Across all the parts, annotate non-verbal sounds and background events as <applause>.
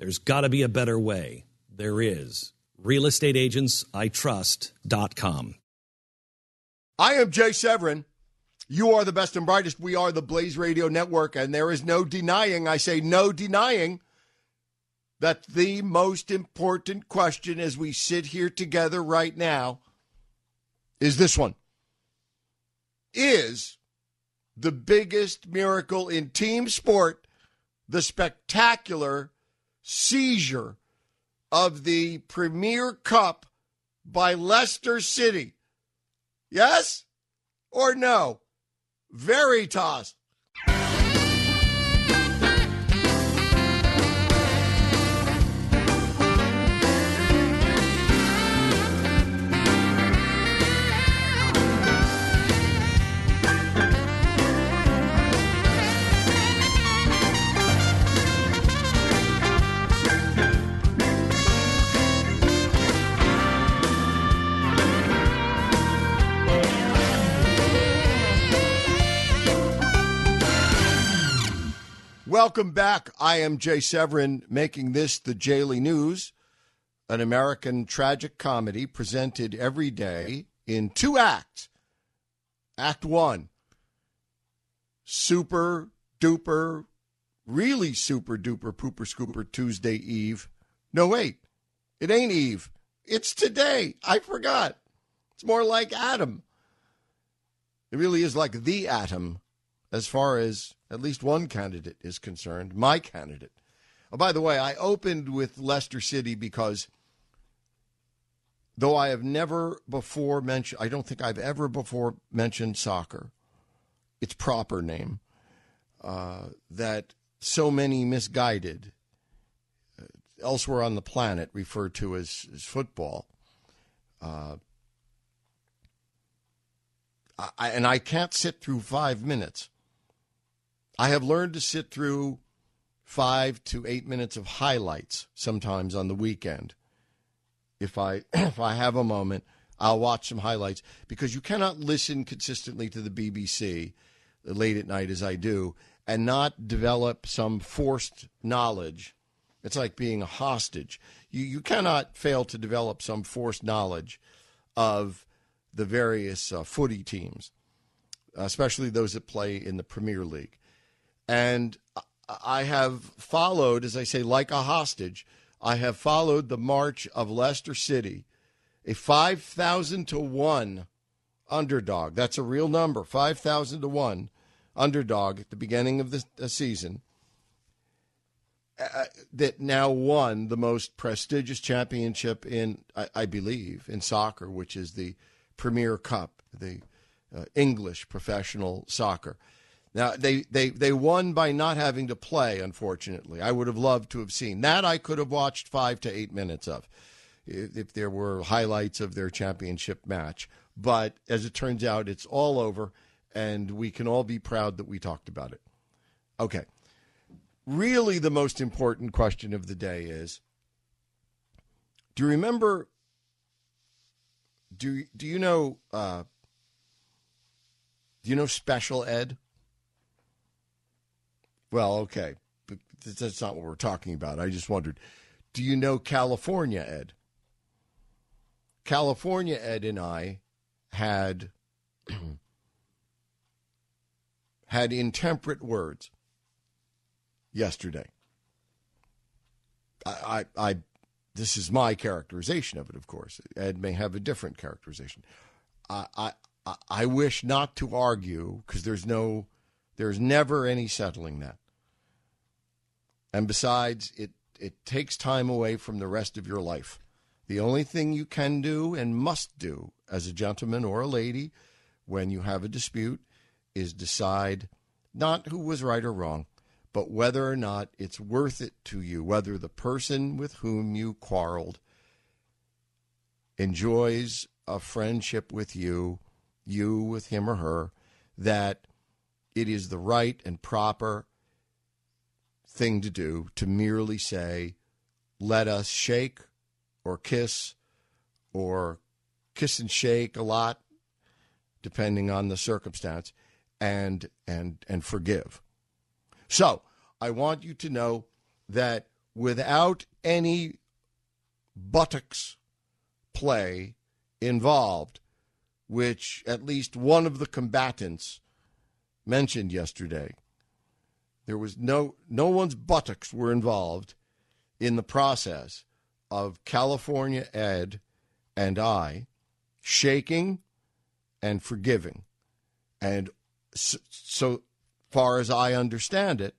There's got to be a better way. There is. RealestateAgentsITrust.com. I am Jay Severin. You are the best and brightest. We are the Blaze Radio Network, and there is no denying, I say no denying, that the most important question as we sit here together right now is this one Is the biggest miracle in team sport the spectacular seizure of the Premier Cup by Leicester City? Yes or no? Veritas. Welcome back. I am Jay Severin, making this the Jaily News, an American tragic comedy presented every day in two acts. Act one, super duper, really super duper pooper scooper Tuesday Eve. No, wait, it ain't Eve. It's today. I forgot. It's more like Adam. It really is like the atom as far as at least one candidate is concerned, my candidate. Oh, by the way, I opened with Leicester City because though I have never before mentioned, I don't think I've ever before mentioned soccer, its proper name, uh, that so many misguided uh, elsewhere on the planet refer to as, as football. Uh, I, and I can't sit through five minutes I have learned to sit through five to eight minutes of highlights sometimes on the weekend. If I <clears throat> if I have a moment, I'll watch some highlights because you cannot listen consistently to the BBC late at night as I do and not develop some forced knowledge. It's like being a hostage. You you cannot fail to develop some forced knowledge of the various uh, footy teams, especially those that play in the Premier League. And I have followed, as I say, like a hostage, I have followed the march of Leicester City, a 5,000 to 1 underdog. That's a real number, 5,000 to 1 underdog at the beginning of the, season. Uh, that now won the most prestigious championship in, I, I, believe, in soccer, which is the Premier Cup, the uh, English professional soccer. Now they, they they won by not having to play. Unfortunately, I would have loved to have seen that. I could have watched five to eight minutes of, if, if there were highlights of their championship match. But as it turns out, it's all over, and we can all be proud that we talked about it. Okay, really, the most important question of the day is: Do you remember? Do do you know? Uh, do you know Special Ed? Well, okay. But that's not what we're talking about. I just wondered do you know California Ed? California Ed and I had <clears throat> had intemperate words yesterday. I, I, I this is my characterization of it, of course. Ed may have a different characterization. I, I, I wish not to argue because there's no, there's never any settling that. And besides, it, it takes time away from the rest of your life. The only thing you can do and must do as a gentleman or a lady when you have a dispute is decide not who was right or wrong, but whether or not it's worth it to you, whether the person with whom you quarreled enjoys a friendship with you, you with him or her, that it is the right and proper thing to do to merely say, let us shake or kiss or kiss and shake a lot, depending on the circumstance, and and and forgive. So I want you to know that without any buttocks play involved, which at least one of the combatants mentioned yesterday, there was no no one's buttocks were involved in the process of California Ed and I shaking and forgiving. And so, so far as I understand it,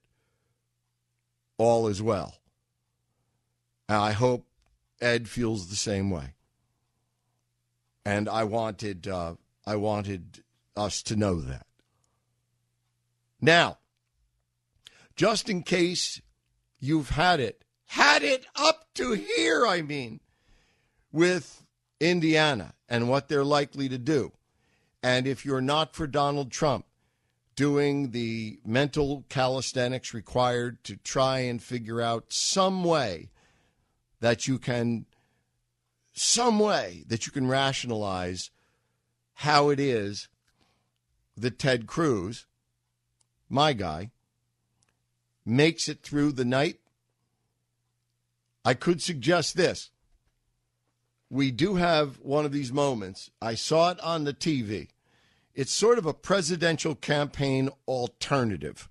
all is well. And I hope Ed feels the same way. And I wanted uh, I wanted us to know that. Now, just in case you've had it, had it up to here, I mean, with Indiana and what they're likely to do. And if you're not for Donald Trump, doing the mental calisthenics required to try and figure out some way that you can some way that you can rationalize how it is that Ted Cruz, my guy, makes it through the night. I could suggest this. We do have one of these moments. I saw it on the TV it's sort of a presidential campaign alternative.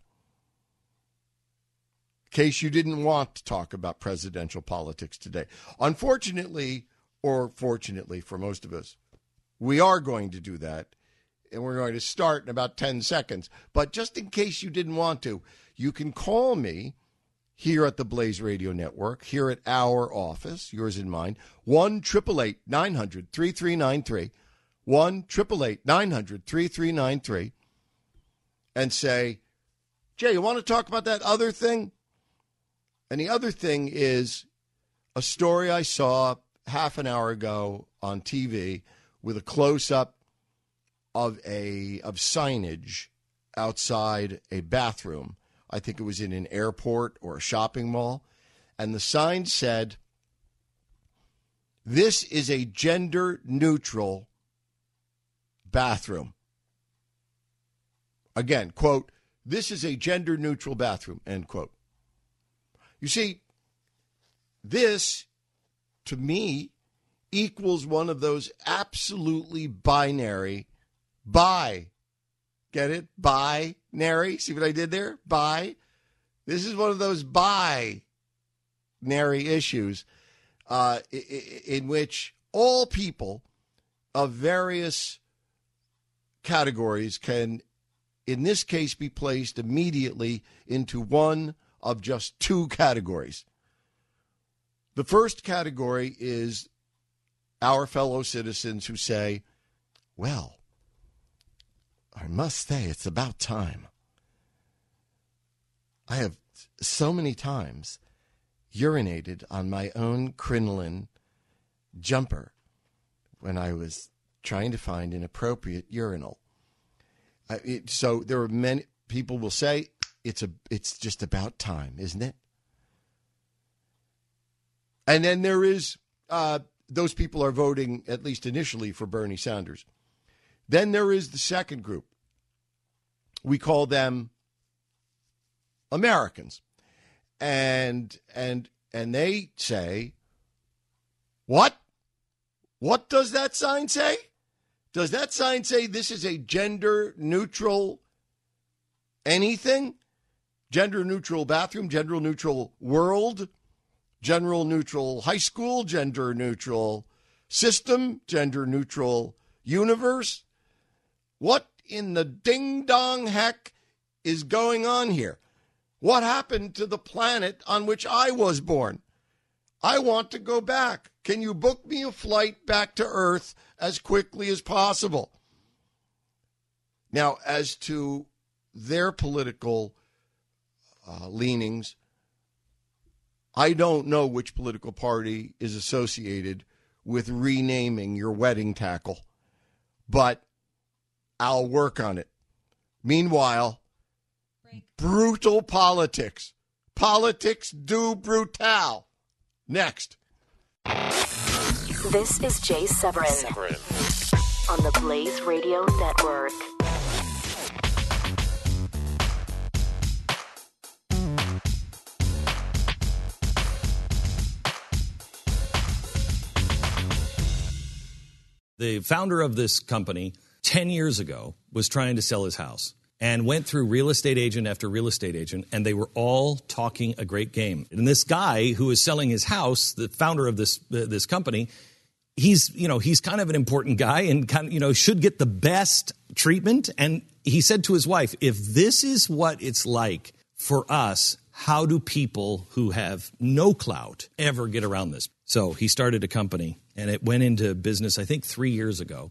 In case you didn't want to talk about presidential politics today. Unfortunately, or fortunately for most of us, we are going to do that. And we're going to start in about 10 seconds. But just in case you didn't want to, you can call me here at the Blaze Radio Network, here at our office, yours and mine, 1 900 3393. 1 900 3393 and say, Jay, you want to talk about that other thing? And the other thing is a story I saw half an hour ago on TV with a close up of a of signage outside a bathroom. I think it was in an airport or a shopping mall. And the sign said, This is a gender neutral bathroom. Again, quote, this is a gender neutral bathroom, end quote. You see, this, to me, equals one of those absolutely binary, bi. Get it? Binary. See what I did there? Bi. This is one of those binary issues uh, in which all people of various categories can, in this case, be placed immediately into one of just two categories. The first category is our fellow citizens who say, well, I must say, it's about time. I have so many times urinated on my own crinoline jumper when I was trying to find an appropriate urinal. Uh, it, so there are many people will say it's a it's just about time, isn't it? And then there is uh, those people are voting at least initially for Bernie Sanders. Then there is the second group. We call them Americans, and and and they say, "What? What does that sign say?" Does that sign say this is a gender neutral anything? Gender neutral bathroom, gender neutral world? general neutral high school, gender neutral system, gender neutral universe. What in the ding dong heck is going on here? What happened to the planet on which I was born? I want to go back. Can you book me a flight back to Earth as quickly as possible? Now, as to their political uh, leanings, I don't know which political party is associated with renaming your wedding tackle, but I'll work on it. Meanwhile, brutal politics. Politics do brutal. Next. This is Jay Severin, Severin. on the Blaze Radio Network. The founder of this company 10 years ago was trying to sell his house and went through real estate agent after real estate agent, and they were all talking a great game. And this guy who is selling his house, the founder of this uh, this company, he's you know he's kind of an important guy and kind of you know should get the best treatment. And he said to his wife, "If this is what it's like for us, how do people who have no clout ever get around this?" So he started a company, and it went into business I think three years ago.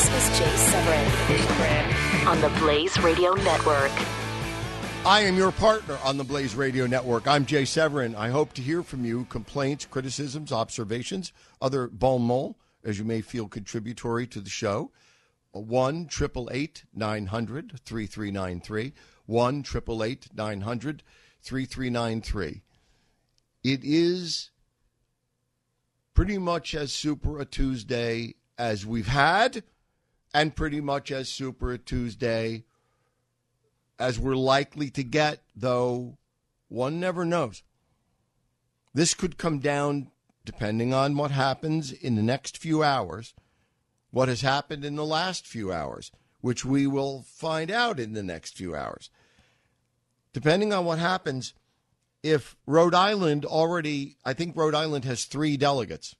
RealestateAgentsITrust.com. Jay Severin on the Blaze Radio Network. I am your partner on the Blaze Radio Network. I'm Jay Severin. I hope to hear from you complaints, criticisms, observations, other bon mots, as you may feel contributory to the show. 1 888 900 3393. 1 888 900 3393. It is pretty much as super a Tuesday as we've had and pretty much as Super Tuesday as we're likely to get, though one never knows. This could come down, depending on what happens in the next few hours, what has happened in the last few hours, which we will find out in the next few hours. Depending on what happens, if Rhode Island already, I think Rhode Island has three delegates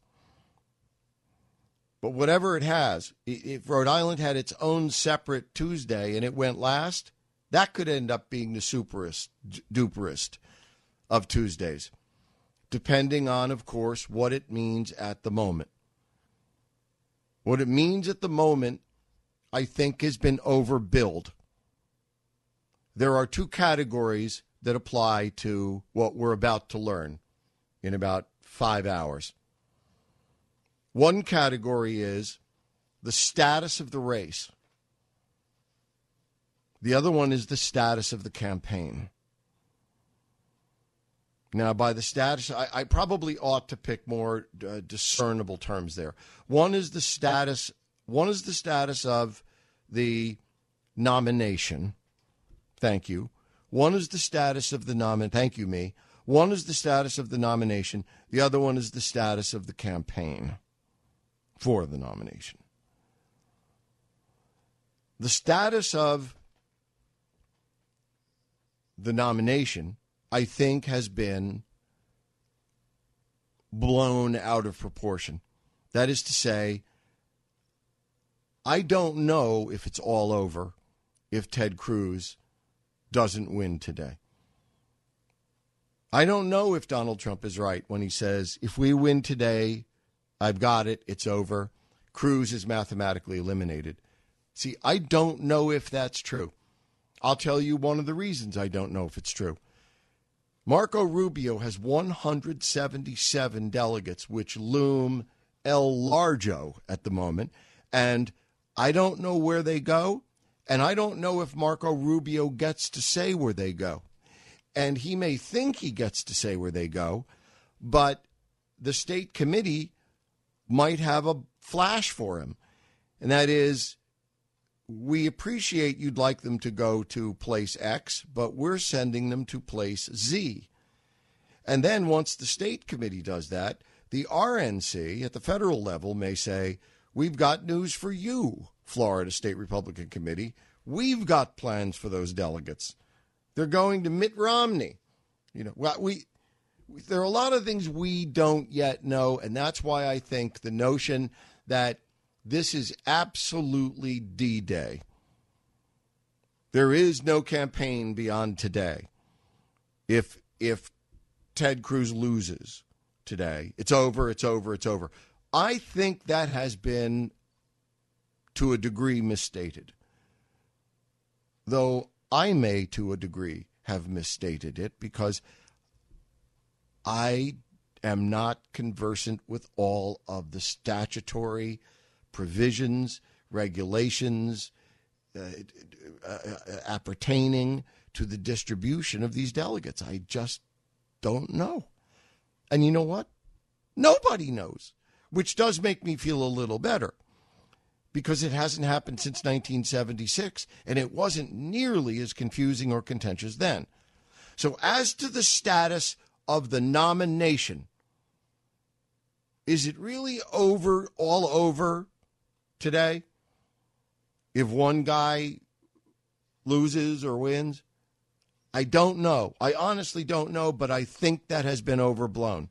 but whatever it has, if Rhode Island had its own separate Tuesday and it went last, that could end up being the superest, duperest of Tuesdays, depending on, of course, what it means at the moment. What it means at the moment, I think, has been overbilled. There are two categories that apply to what we're about to learn in about five hours. One category is the status of the race. The other one is the status of the campaign. Now, by the status, I, I probably ought to pick more uh, discernible terms there. One is the status. One is the status of the nomination. Thank you. One is the status of the nomin. Thank you, me. One is the status of the nomination. The other one is the status of the campaign for the nomination. The status of the nomination, I think, has been blown out of proportion. That is to say, I don't know if it's all over if Ted Cruz doesn't win today. I don't know if Donald Trump is right when he says, if we win today, I've got it. It's over. Cruz is mathematically eliminated. See, I don't know if that's true. I'll tell you one of the reasons I don't know if it's true. Marco Rubio has 177 delegates, which loom El Largo at the moment. And I don't know where they go. And I don't know if Marco Rubio gets to say where they go. And he may think he gets to say where they go, but the state committee might have a flash for him. And that is we appreciate you'd like them to go to place X, but we're sending them to place Z. And then once the state committee does that, the RNC at the federal level may say, We've got news for you, Florida State Republican Committee. We've got plans for those delegates. They're going to Mitt Romney. You know, we there are a lot of things we don't yet know, and that's why I think the notion that this is absolutely D Day. There is no campaign beyond today. If if Ted Cruz loses today, it's over, it's over, it's over. I think that has been to a degree misstated. Though I may to a degree have misstated it because I am not conversant with all of the statutory provisions, regulations uh, uh, uh, appertaining to the distribution of these delegates. I just don't know. And you know what? Nobody knows, which does make me feel a little better because it hasn't happened since 1976 and it wasn't nearly as confusing or contentious then. So, as to the status of the nomination, is it really over, all over today? If one guy loses or wins? I don't know. I honestly don't know, but I think that has been overblown.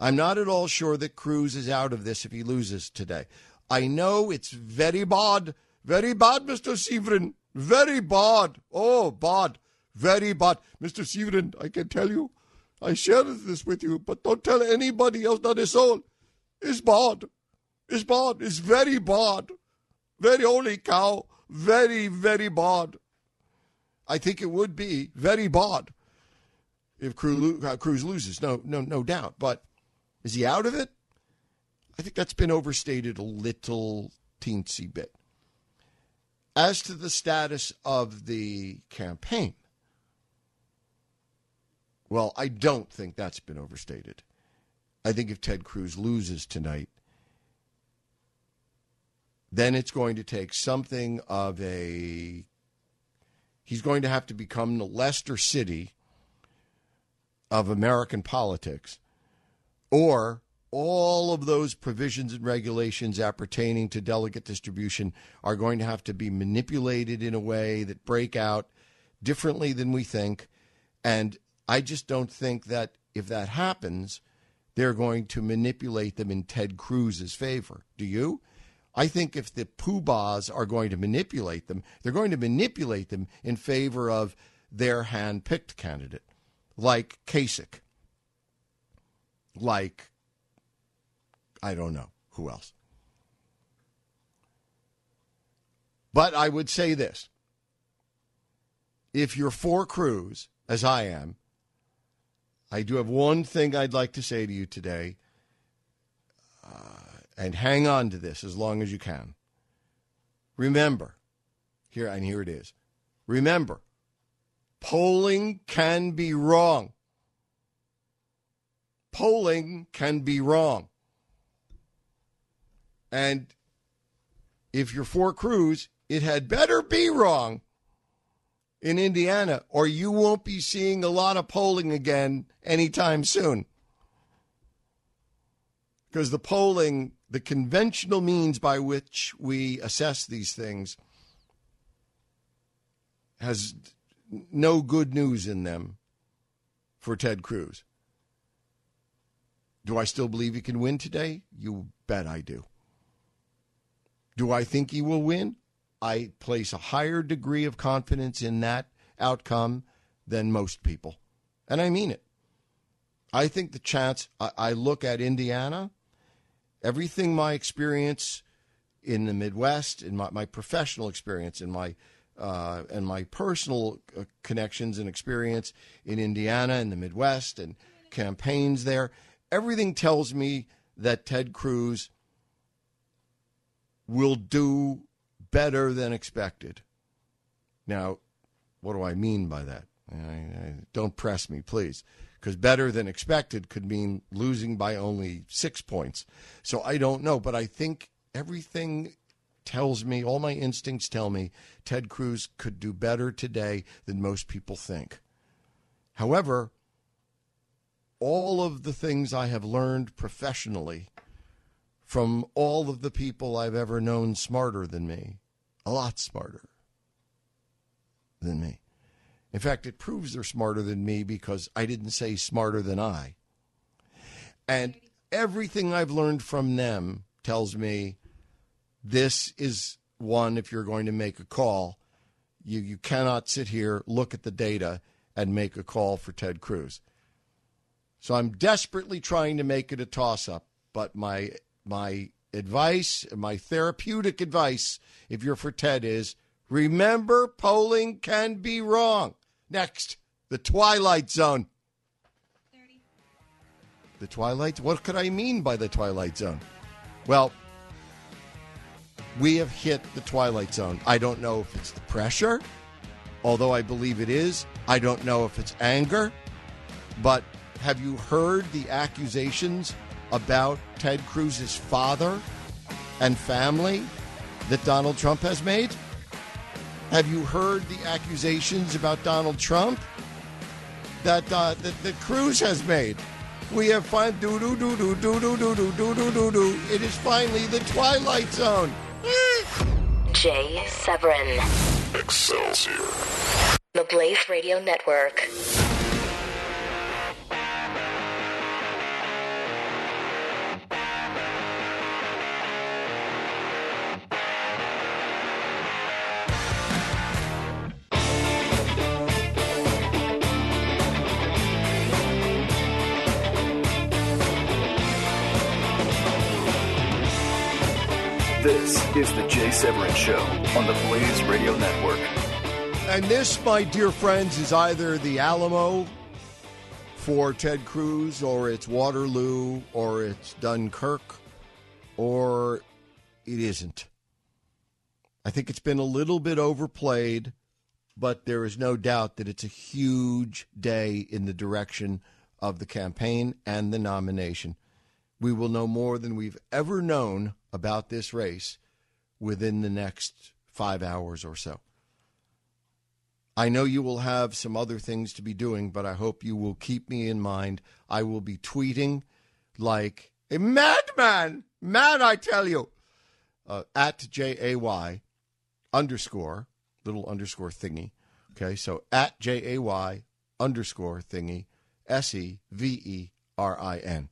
I'm not at all sure that Cruz is out of this if he loses today. I know it's very bad, very bad, Mr. Severin. Very bad. Oh, bad. Very bad. Mr. Severin, I can tell you, I share this with you, but don't tell anybody else that it's all. It's bad. It's bad. It's very bad. Very holy cow. Very, very bad. I think it would be very bad if uh, Cruz loses. No, no, no doubt. But is he out of it? I think that's been overstated a little teensy bit. As to the status of the campaign, well, I don't think that's been overstated. I think if Ted Cruz loses tonight, then it's going to take something of a. He's going to have to become the Leicester City of American politics, or all of those provisions and regulations appertaining to delegate distribution are going to have to be manipulated in a way that break out differently than we think. And I just don't think that if that happens, they're going to manipulate them in Ted Cruz's favor. Do you? I think if the poobahs are going to manipulate them, they're going to manipulate them in favor of their hand picked candidate, like Kasich, like, I don't know who else. But I would say this if you're for Cruz, as I am, I do have one thing I'd like to say to you today, uh, and hang on to this as long as you can. Remember, here and here it is. Remember, polling can be wrong. Polling can be wrong. And if you're for Cruz, it had better be wrong in Indiana, or you won't be seeing a lot of polling again anytime soon. Because the polling, the conventional means by which we assess these things, has no good news in them for Ted Cruz. Do I still believe he can win today? You bet I do. Do I think he will win? I place a higher degree of confidence in that outcome than most people. And I mean it. I think the chance, I, I look at Indiana, everything my experience in the Midwest, in my, my professional experience, in my uh, and my personal uh, connections and experience in Indiana and the Midwest and campaigns there, everything tells me that Ted Cruz will do better than expected. Now, what do I mean by that? I, I, don't press me, please, because better than expected could mean losing by only six points. So I don't know, but I think everything tells me, all my instincts tell me, Ted Cruz could do better today than most people think. However, all of the things I have learned professionally from all of the people I've ever known smarter than me, a lot smarter than me. In fact, it proves they're smarter than me because I didn't say smarter than I. And everything I've learned from them tells me this is one, if you're going to make a call, you, you cannot sit here, look at the data, and make a call for Ted Cruz. So I'm desperately trying to make it a toss up, but my my advice, my therapeutic advice, if you're for Ted, is remember polling can be wrong. Next, the Twilight Zone. 30. The Twilight? What could I mean by the Twilight Zone? Well, we have hit the Twilight Zone. I don't know if it's the pressure, although I believe it is. I don't know if it's anger, but have you heard the accusations about Ted Cruz's father and family that Donald Trump has made? Have you heard the accusations about Donald Trump that uh, that, that Cruz has made? We have found do do do do do do do do do do do do. It is finally the Twilight Zone. Jay Severin. Excelsior. The Blaze Radio Network. Severin Show on the Blaze Radio Network. And this, my dear friends, is either the Alamo for Ted Cruz, or it's Waterloo, or it's Dunkirk, or it isn't. I think it's been a little bit overplayed, but there is no doubt that it's a huge day in the direction of the campaign and the nomination. We will know more than we've ever known about this race within the next five hours or so. I know you will have some other things to be doing, but I hope you will keep me in mind. I will be tweeting like a madman, mad, I tell you, uh, at J A Y underscore, little underscore thingy. Okay, so at J A Y underscore thingy, S E V E R I N.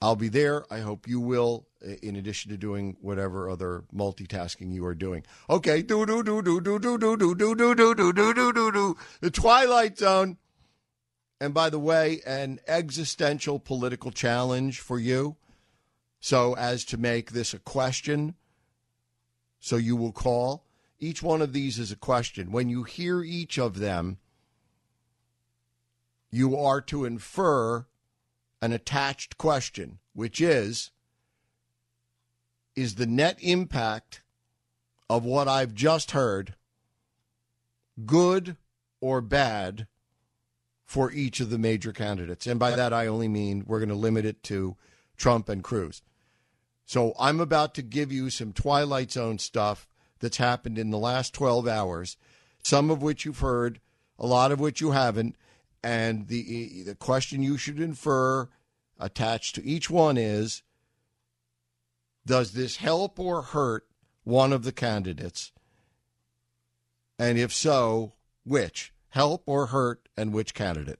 I'll be there. I hope you will, in addition to doing whatever other multitasking you are doing. Okay, do do do do do do do do do do do do do do do do the Twilight Zone. And by the way, an existential political challenge for you, so as to make this a question. So you will call. Each one of these is a question. When you hear each of them, you are to infer an attached question, which is Is the net impact of what I've just heard good or bad for each of the major candidates? And by that, I only mean we're going to limit it to Trump and Cruz. So I'm about to give you some Twilight Zone stuff that's happened in the last 12 hours, some of which you've heard, a lot of which you haven't. And the the question you should infer attached to each one is does this help or hurt one of the candidates? And if so, which? Help or hurt and which candidate?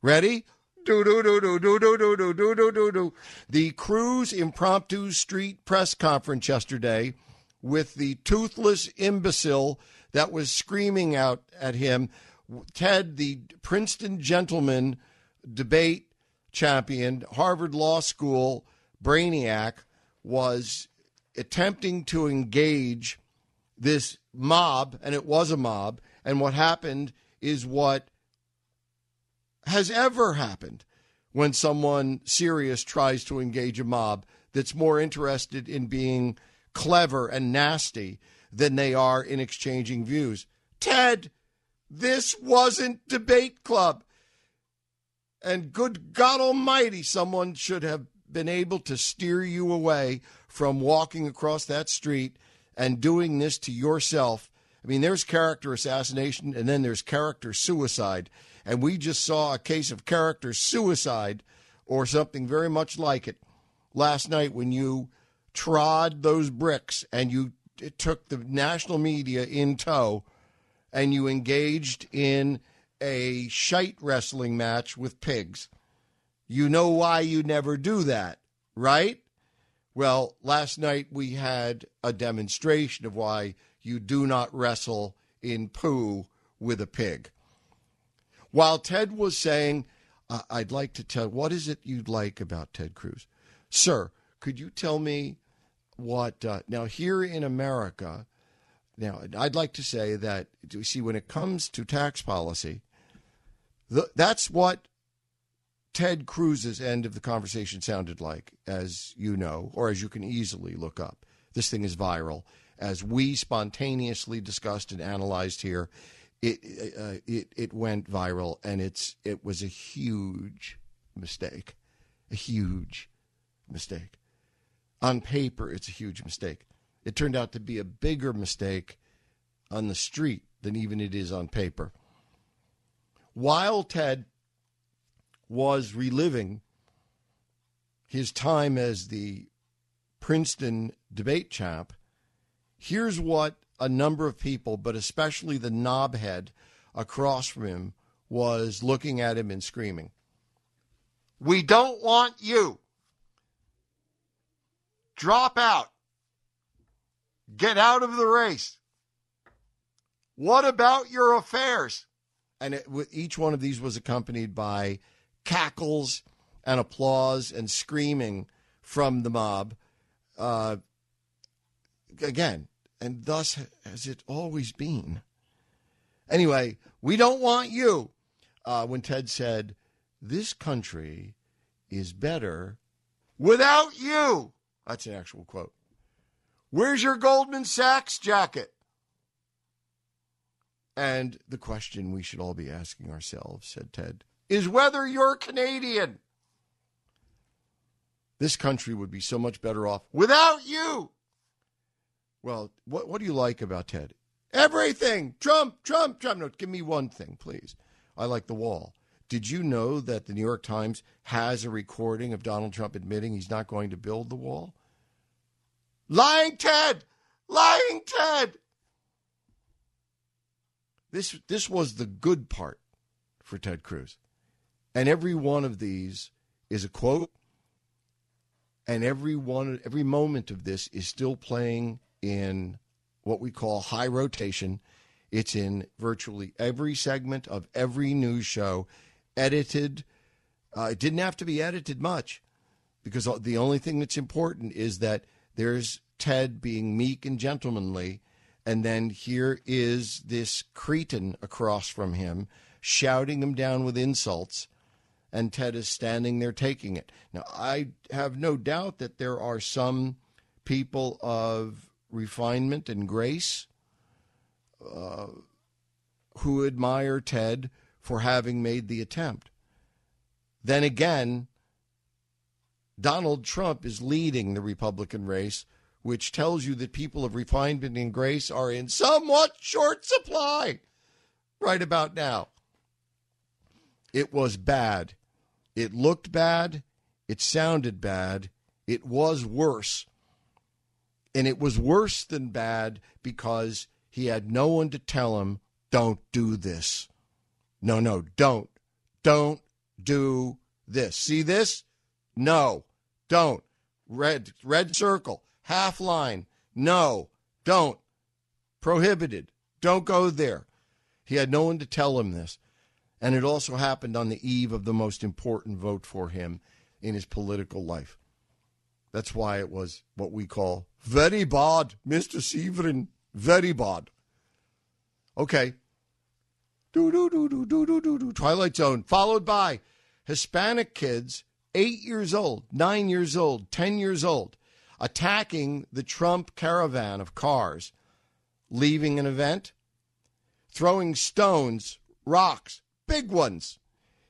Ready? Do do do do do do do do do do do do. The Cruz impromptu street press conference yesterday with the toothless imbecile that was screaming out at him. Ted, the Princeton gentleman debate champion, Harvard Law School brainiac, was attempting to engage this mob, and it was a mob. And what happened is what has ever happened when someone serious tries to engage a mob that's more interested in being clever and nasty than they are in exchanging views. Ted, this wasn't debate club. And good God Almighty, someone should have been able to steer you away from walking across that street and doing this to yourself. I mean, there's character assassination and then there's character suicide. And we just saw a case of character suicide or something very much like it last night when you trod those bricks and you took the national media in tow and you engaged in a shite wrestling match with pigs. You know why you never do that, right? Well, last night we had a demonstration of why you do not wrestle in poo with a pig. While Ted was saying, I'd like to tell, what is it you'd like about Ted Cruz? Sir, could you tell me what, uh, now here in America, now I'd like to say that, you see, when it comes to tax policy, the, that's what Ted Cruz's end of the conversation sounded like, as you know, or as you can easily look up. This thing is viral. As we spontaneously discussed and analyzed here, it uh, it it went viral, and it's it was a huge mistake, a huge mistake. On paper, it's a huge mistake. It turned out to be a bigger mistake on the street than even it is on paper. While Ted was reliving his time as the Princeton debate champ, here's what a number of people, but especially the knobhead across from him, was looking at him and screaming. We don't want you. Drop out. Get out of the race. What about your affairs? And it, each one of these was accompanied by cackles and applause and screaming from the mob. Uh, again, and thus has it always been. Anyway, we don't want you. Uh, when Ted said, This country is better without you. That's an actual quote. Where's your Goldman Sachs jacket? And the question we should all be asking ourselves, said Ted, is whether you're Canadian. This country would be so much better off without you. Well, what, what do you like about Ted? Everything. Trump, Trump, Trump. No, give me one thing, please. I like the wall. Did you know that the New York Times has a recording of Donald Trump admitting he's not going to build the wall? Lying Ted! Lying Ted! This, this was the good part for Ted Cruz. And every one of these is a quote, and every one, every moment of this is still playing in what we call high rotation. It's in virtually every segment of every news show, edited. Uh, it didn't have to be edited much because the only thing that's important is that there's Ted being meek and gentlemanly, and then here is this cretin across from him shouting him down with insults and Ted is standing there taking it. Now, I have no doubt that there are some people of refinement and grace uh, who admire Ted for having made the attempt. Then again, Donald Trump is leading the Republican race, which tells you that people of refinement and grace are in somewhat short supply right about now. It was bad. It looked bad. It sounded bad. It was worse. And it was worse than bad because he had no one to tell him, don't do this. No, no, don't. Don't do this. See this? No, don't. Red, red circle, half line. No, don't. Prohibited. Don't go there. He had no one to tell him this. And it also happened on the eve of the most important vote for him in his political life. That's why it was what we call very bad, Mr. Severin, very bad. Okay. Do do do do do do do do. Twilight Zone, followed by Hispanic kids, eight years old, nine years old, ten years old. attacking the Trump caravan of cars leaving an event, throwing stones, rocks, big ones,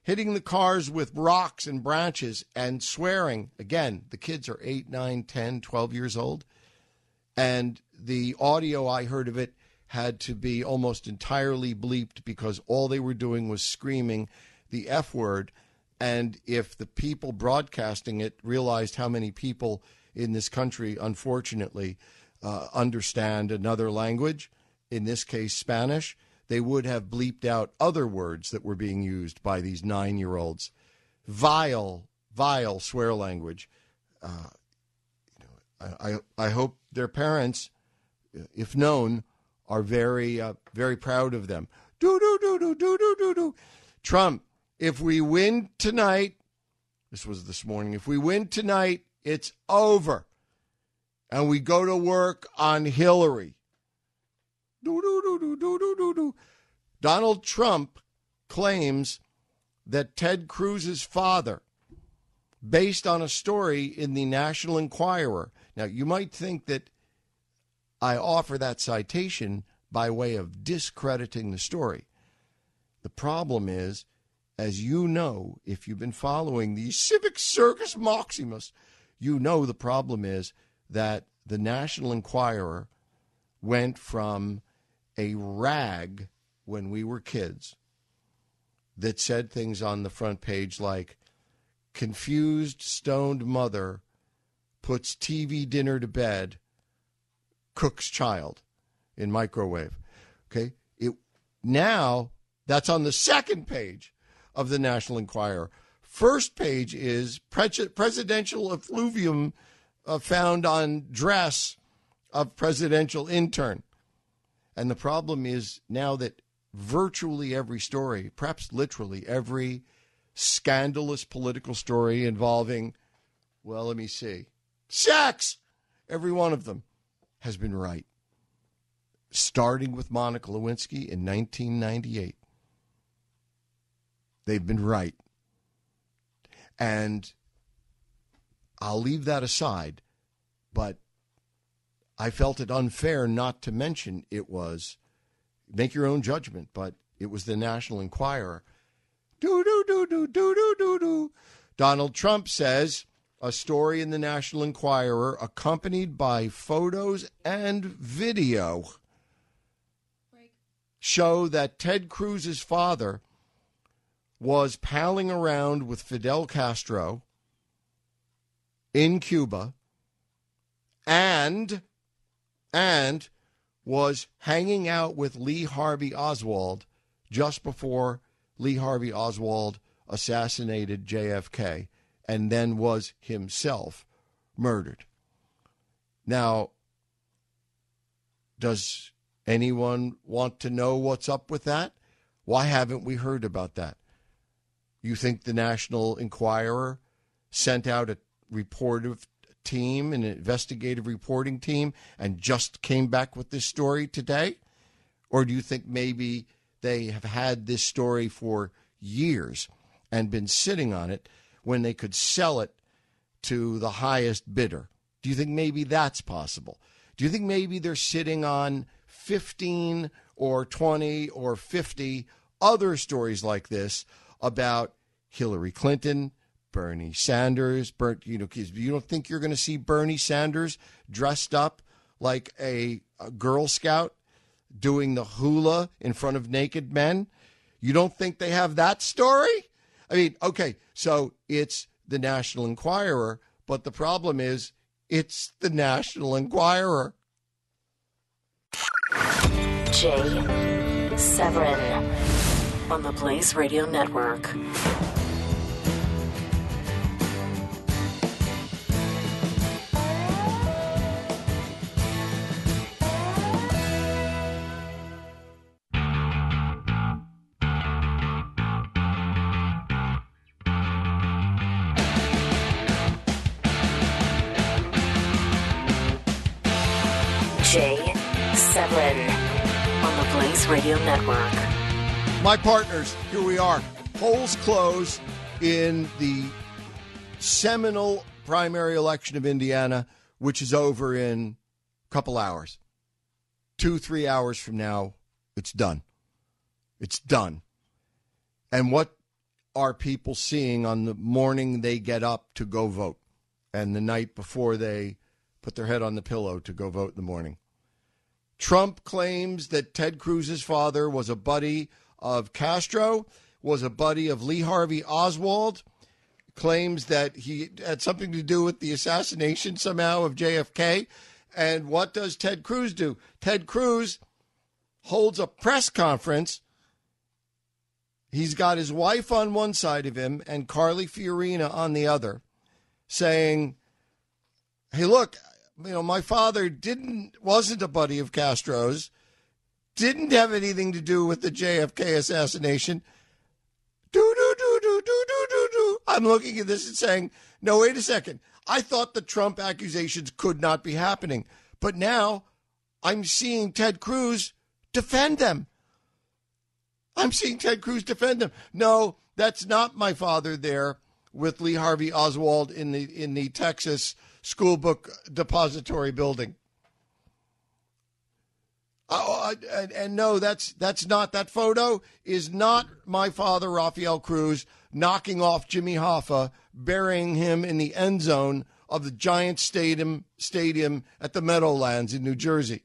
hitting the cars with rocks and branches and swearing. Again, the kids are 8, 9, 10, 12 years old. And the audio I heard of it had to be almost entirely bleeped because all they were doing was screaming the F word. And if the people broadcasting it realized how many people in this country, unfortunately, uh, understand another language, in this case Spanish, they would have bleeped out other words that were being used by these nine year olds. Vile, vile swear language. Uh, you know, I, I, I hope their parents, if known, are very, uh, very proud of them. Do, do, do, do, do, do, do, do. Trump, if we win tonight, this was this morning, if we win tonight, it's over. And we go to work on Hillary. Do, do, do, do, do, do, do, do. Donald Trump claims that Ted Cruz's father, based on a story in the National Enquirer. Now, you might think that I offer that citation by way of discrediting the story. The problem is, as you know, if you've been following the Civic Circus Maximus, you know the problem is that the National Enquirer went from a rag when we were kids that said things on the front page like confused stoned mother puts TV dinner to bed cooks child in microwave. Okay? It now that's on the second page of the National Enquirer first page is presidential effluvium uh, found on dress of presidential intern. And the problem is now that virtually every story, perhaps literally every scandalous political story involving, well, let me see, sex, every one of them has been right. Starting with Monica Lewinsky in 1998. They've been right. And I'll leave that aside, but I felt it unfair not to mention it was make your own judgment, but it was the National Enquirer. Do do do do do do do do. Donald Trump says a story in the National Enquirer accompanied by photos and video show that Ted Cruz's father was palling around with Fidel Castro in Cuba and and was hanging out with Lee Harvey Oswald just before Lee Harvey Oswald assassinated JFK and then was himself murdered. Now, does anyone want to know what's up with that? Why haven't we heard about that? You think the National Enquirer sent out a reportive team, an investigative reporting team, and just came back with this story today? Or do you think maybe they have had this story for years and been sitting on it when they could sell it to the highest bidder? Do you think maybe that's possible? Do you think maybe they're sitting on 15 or 20 or 50 other stories like this about Hillary Clinton, Bernie Sanders. Bert, you know, you don't think you're going to see Bernie Sanders dressed up like a, a Girl Scout doing the hula in front of naked men? You don't think they have that story? I mean, okay, so it's the National Enquirer, but the problem is it's the National Enquirer. Jay Severin on the Blaze Radio Network. Jay Severin on the Blaze Radio Network. My partners, here we are. Polls close in the seminal primary election of Indiana, which is over in a couple hours. Two, three hours from now, it's done. It's done. And what are people seeing on the morning they get up to go vote and the night before they put their head on the pillow to go vote in the morning? Trump claims that Ted Cruz's father was a buddy of Castro, was a buddy of Lee Harvey Oswald, claims that he had something to do with the assassination somehow of JFK. And what does Ted Cruz do? Ted Cruz holds a press conference. He's got his wife on one side of him and Carly Fiorina on the other, saying, Hey, look, you know, my father didn't wasn't a buddy of Castro's, didn't have anything to do with the JFK assassination. Do do do do do do do do. I'm looking at this and saying, no, wait a second. I thought the Trump accusations could not be happening, but now I'm seeing Ted Cruz defend them. I'm seeing Ted Cruz defend them. No, that's not my father there with Lee Harvey Oswald in the in the Texas school book depository building. And, and no, that's that's not that photo is not my father Rafael Cruz knocking off Jimmy Hoffa, burying him in the end zone of the Giant Stadium Stadium at the Meadowlands in New Jersey.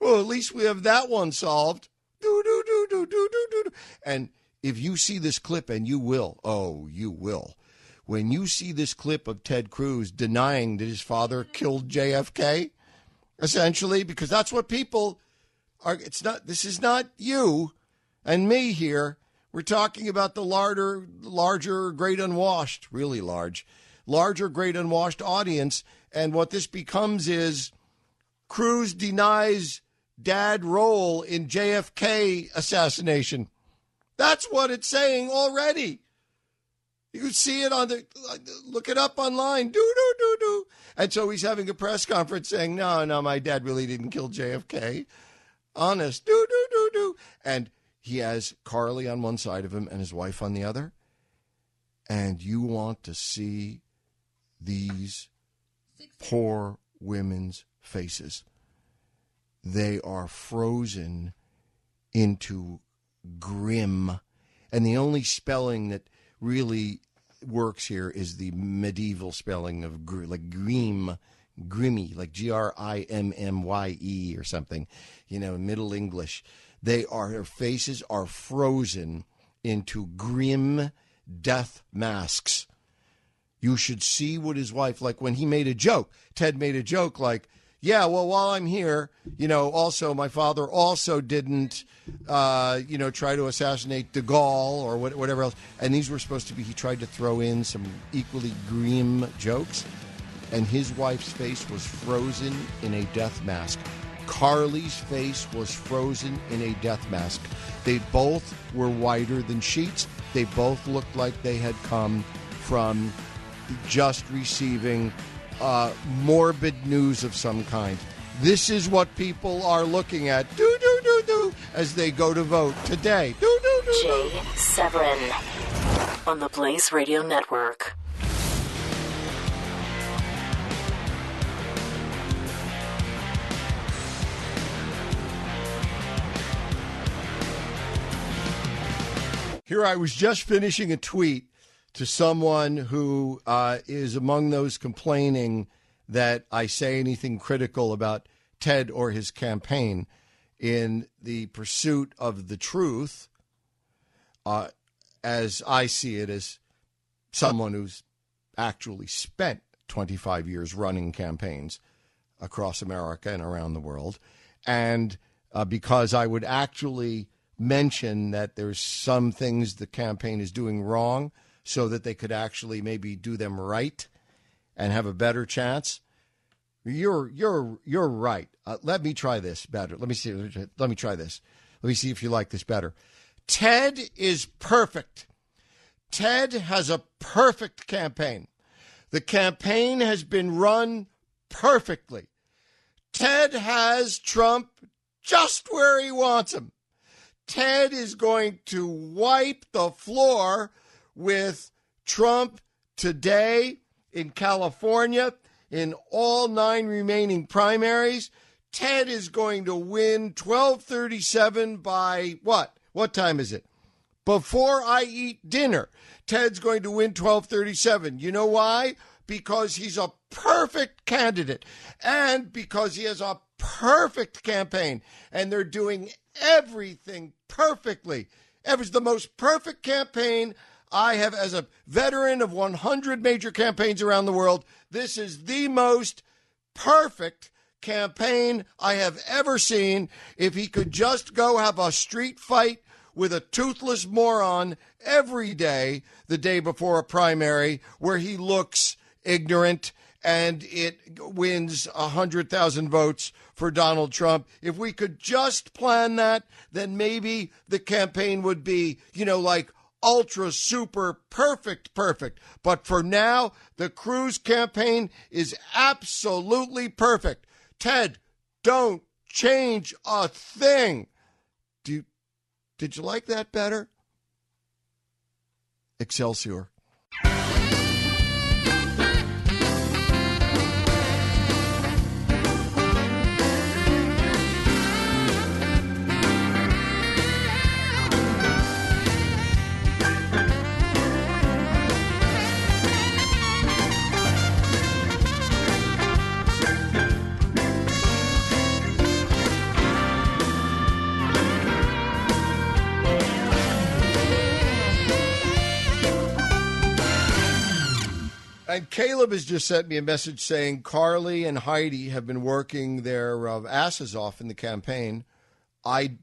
Well, at least we have that one solved. Do do do do do do do. And if you see this clip, and you will, oh, you will, when you see this clip of Ted Cruz denying that his father killed JFK, essentially, because that's what people are. It's not, this is not you and me here. We're talking about the larger, larger, great unwashed, really large, larger, great unwashed audience. And what this becomes is Cruz denies dad role in JFK assassination. That's what it's saying already. You see it on the look it up online. Do do do do. And so he's having a press conference saying, "No, no, my dad really didn't kill JFK." Honest. Do do do do. And he has Carly on one side of him and his wife on the other. And you want to see these poor women's faces. They are frozen into grim. And the only spelling that really works here is the medieval spelling of gr- like grim, grimmy, like G R I M M Y E or something, you know, Middle English. They are their faces are frozen into grim death masks. You should see what his wife like when he made a joke. Ted made a joke like, yeah, well, while I'm here, you know, also my father also didn't, uh, you know, try to assassinate De Gaulle or whatever else. And these were supposed to be, he tried to throw in some equally grim jokes. And his wife's face was frozen in a death mask. Carly's face was frozen in a death mask. They both were whiter than sheets. They both looked like they had come from just receiving uh, morbid news of some kind. This is what people are looking at, do do do do, as they go to vote today. Do do do. Jay Severin on the Blaze Radio Network. Here I was just finishing a tweet to someone who uh, is among those complaining that I say anything critical about Ted or his campaign in the pursuit of the truth, uh, as I see it as someone who's actually spent 25 years running campaigns across America and around the world. And uh, because I would actually mention that there's some things the campaign is doing wrong so that they could actually maybe do them right and have a better chance. You're you're you're right. Uh, let me try this better. Let me see. Let me try this. Let me see if you like this better. Ted is perfect. Ted has a perfect campaign. The campaign has been run perfectly. Ted has Trump just where he wants him. Ted is going to wipe the floor with Trump today in California. in all nine remaining primaries, Ted is going to win 1237 by what? What time is it? Before I eat dinner, Ted's going to win 1237. You know why? Because he's a perfect candidate and because he has a perfect campaign and they're doing everything perfectly. It was the most perfect campaign I have, as a veteran of 100 major campaigns around the world, this is the most perfect campaign I have ever seen. If he could just go have a street fight with a toothless moron every day, the day before a primary, where he looks ignorant and it wins 100,000 votes for Donald Trump. If we could just plan that, then maybe the campaign would be, you know, like ultra super perfect perfect. But for now, the Cruz campaign is absolutely perfect. Ted, don't change a thing. Do you, did you like that better? Excelsior. And Caleb has just sent me a message saying Carly and Heidi have been working their uh, asses off in the campaign. I,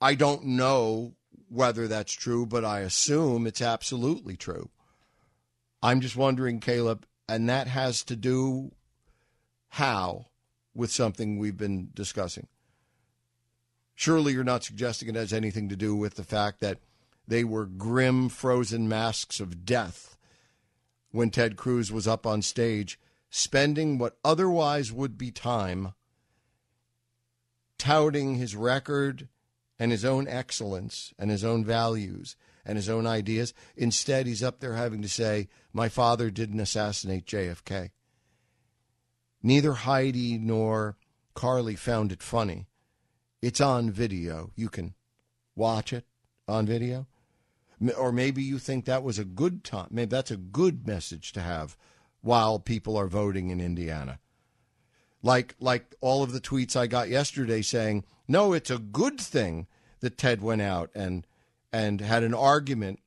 I don't know whether that's true, but I assume it's absolutely true. I'm just wondering, Caleb, and that has to do how with something we've been discussing. Surely you're not suggesting it has anything to do with the fact that they were grim, frozen masks of death when Ted Cruz was up on stage, spending what otherwise would be time touting his record and his own excellence and his own values and his own ideas. Instead, he's up there having to say, My father didn't assassinate JFK. Neither Heidi nor Carly found it funny. It's on video. You can watch it on video or maybe you think that was a good time. Maybe that's a good message to have while people are voting in Indiana. Like like all of the tweets I got yesterday saying, "No, it's a good thing that Ted went out and and had an argument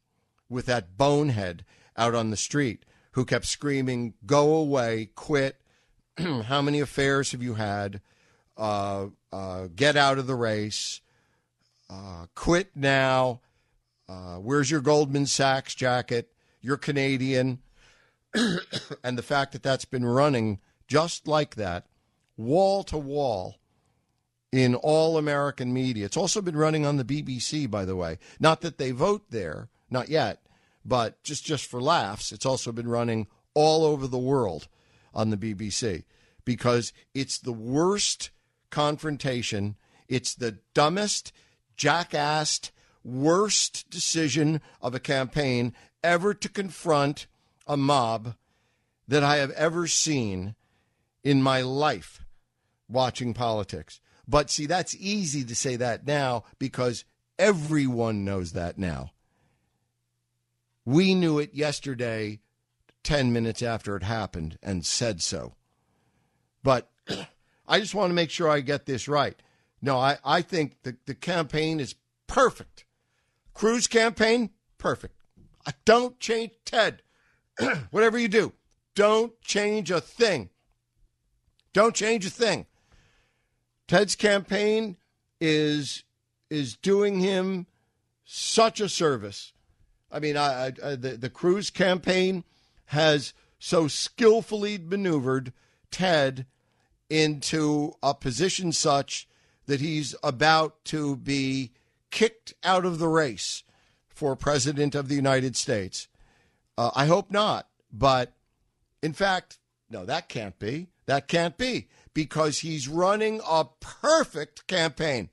with that bonehead out on the street who kept screaming, "Go away, quit. <clears throat> How many affairs have you had? Uh, uh, get out of the race. Uh, quit now." Uh, where's your Goldman Sachs jacket? You're Canadian. <coughs> and the fact that that's been running just like that, wall to wall, in all American media. It's also been running on the BBC, by the way. Not that they vote there, not yet, but just, just for laughs, it's also been running all over the world on the BBC because it's the worst confrontation. It's the dumbest, jackassed, worst decision of a campaign ever to confront a mob that I have ever seen in my life watching politics. But see, that's easy to say that now because everyone knows that now. We knew it yesterday, 10 minutes after it happened, and said so. But <clears throat> I just want to make sure I get this right. No, I, I think the, the campaign is perfect. Cruz campaign, perfect. I Don't change Ted. <clears throat> Whatever you do, don't change a thing. Don't change a thing. Ted's campaign is is doing him such a service. I mean, I, I, the the Cruz campaign has so skillfully maneuvered Ted into a position such that he's about to be kicked out of the race for president of the United States. Uh, I hope not. But in fact, no, that can't be. That can't be because he's running a perfect campaign.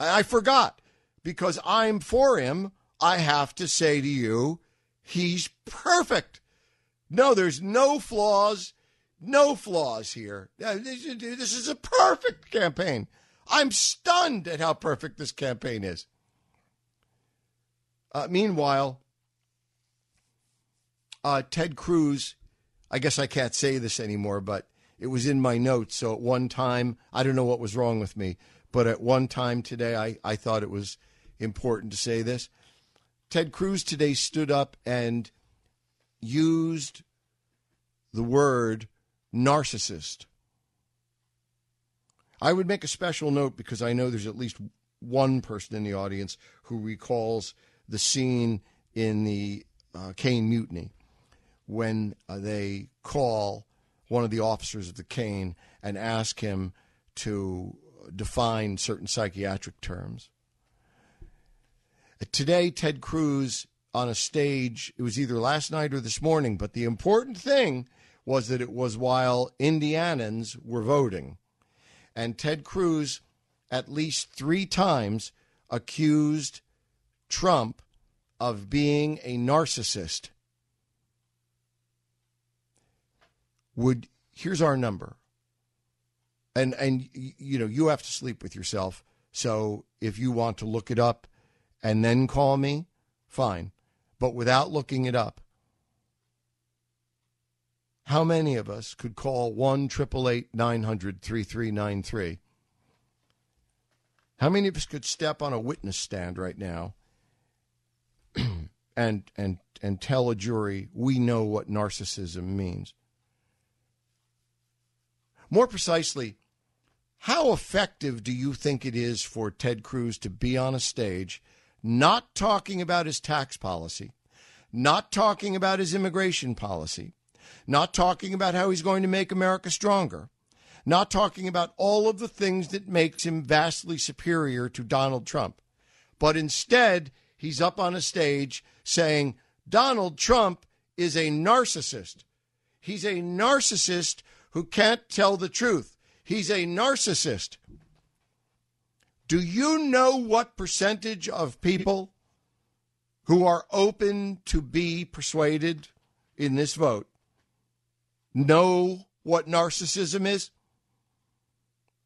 I forgot because I'm for him. I have to say to you, he's perfect. No, there's no flaws no flaws here. This is a perfect campaign. I'm stunned at how perfect this campaign is. Uh, meanwhile, uh, Ted Cruz, I guess I can't say this anymore, but it was in my notes. So at one time, I don't know what was wrong with me, but at one time today, I, I thought it was important to say this. Ted Cruz today stood up and used the word narcissist. I would make a special note because I know there's at least one person in the audience who recalls the scene in the uh, Caine Mutiny when uh, they call one of the officers of the Caine and ask him to define certain psychiatric terms. Today, Ted Cruz on a stage, it was either last night or this morning, but the important thing was that it was while Indianans were voting. And Ted Cruz, at least three times, accused Trump of being a narcissist. Would here's our number. And and you know, you have to sleep with yourself. So if you want to look it up and then call me, fine. But without looking it up, how many of us could call 1 888 900 3393? How many of us could step on a witness stand right now <clears throat> and, and, and tell a jury we know what narcissism means? More precisely, how effective do you think it is for Ted Cruz to be on a stage not talking about his tax policy, not talking about his immigration policy, not talking about how he's going to make America stronger, not talking about all of the things that makes him vastly superior to Donald Trump, but instead he's up on a stage saying Donald Trump is a narcissist. He's a narcissist who can't tell the truth. He's a narcissist. Do you know what percentage of people who are open to be persuaded in this vote know what narcissism is?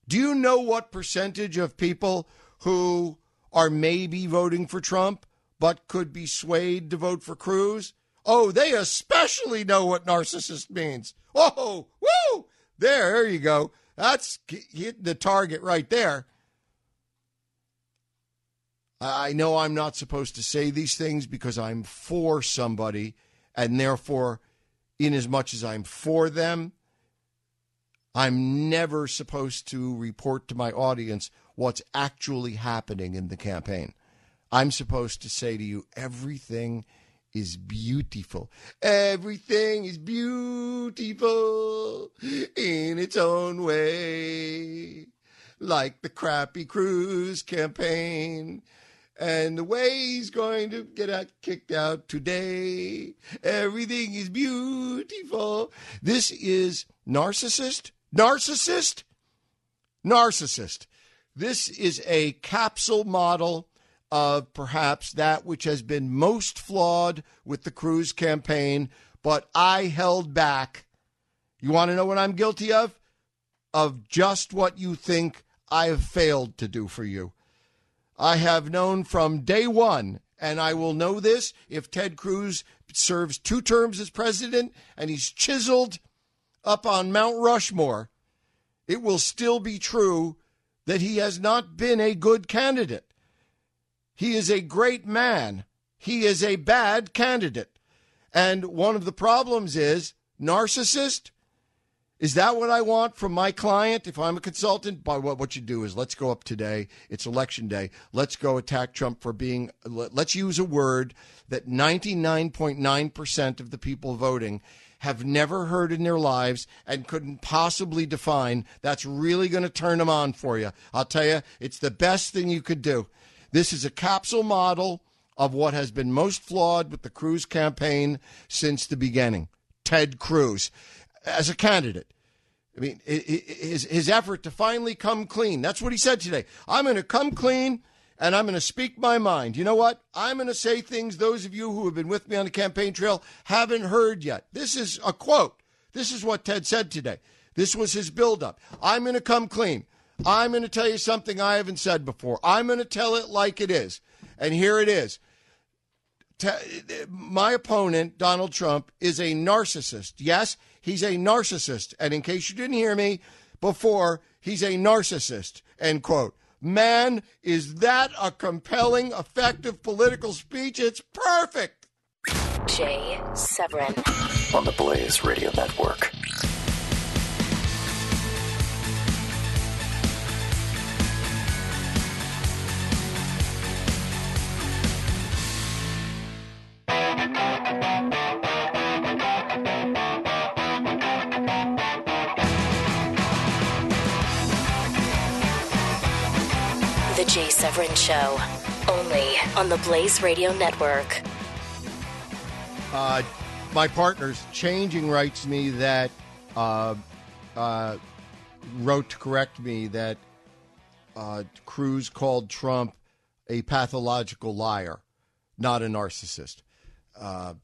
Do you know what percentage of people who are maybe voting for Trump but could be swayed to vote for Cruz? Oh, they especially know what narcissist means. Oh, woo! There, there you go. That's hitting the target right there. I know I'm not supposed to say these things because I'm for somebody, and therefore, in as much as I'm for them, I'm never supposed to report to my audience what's actually happening in the campaign. I'm supposed to say to you, everything is beautiful. Everything is beautiful in its own way. Like the crappy Cruz campaign and the way he's going to get out, kicked out today. Everything is beautiful. This is narcissist, narcissist, narcissist. This is a capsule model of perhaps that which has been most flawed with the Cruz campaign, but I held back. You want to know what I'm guilty of? Of just what you think I have failed to do for you. I have known from day one, and I will know this if Ted Cruz serves two terms as president and he's chiseled up on Mount Rushmore, it will still be true that he has not been a good candidate. He is a great man. He is a bad candidate. And one of the problems is narcissist. Is that what I want from my client if I'm a consultant? By what what you do is let's go up today. It's election day. Let's go attack Trump for being let's use a word that 99.9% of the people voting have never heard in their lives and couldn't possibly define. That's really going to turn them on for you. I'll tell you, it's the best thing you could do. This is a capsule model of what has been most flawed with the Cruz campaign since the beginning. Ted Cruz as a candidate. I mean, his, his effort to finally come clean. That's what he said today. I'm going to come clean and I'm going to speak my mind. You know what? I'm going to say things those of you who have been with me on the campaign trail haven't heard yet. This is a quote. This is what Ted said today. This was his buildup. I'm going to come clean. I'm going to tell you something I haven't said before. I'm going to tell it like it is. And here it is. My opponent, Donald Trump, is a narcissist. Yes, he's a narcissist. And in case you didn't hear me before, he's a narcissist. End quote. Man, is that a compelling, effective political speech? It's perfect. Jay Severin on the Blaze Radio Network. Jay Severin Show, only on the Blaze Radio Network. Uh, my partner's changing writes me that uh, uh, wrote to correct me that uh, Cruz called Trump a pathological liar, not a narcissist. Uh,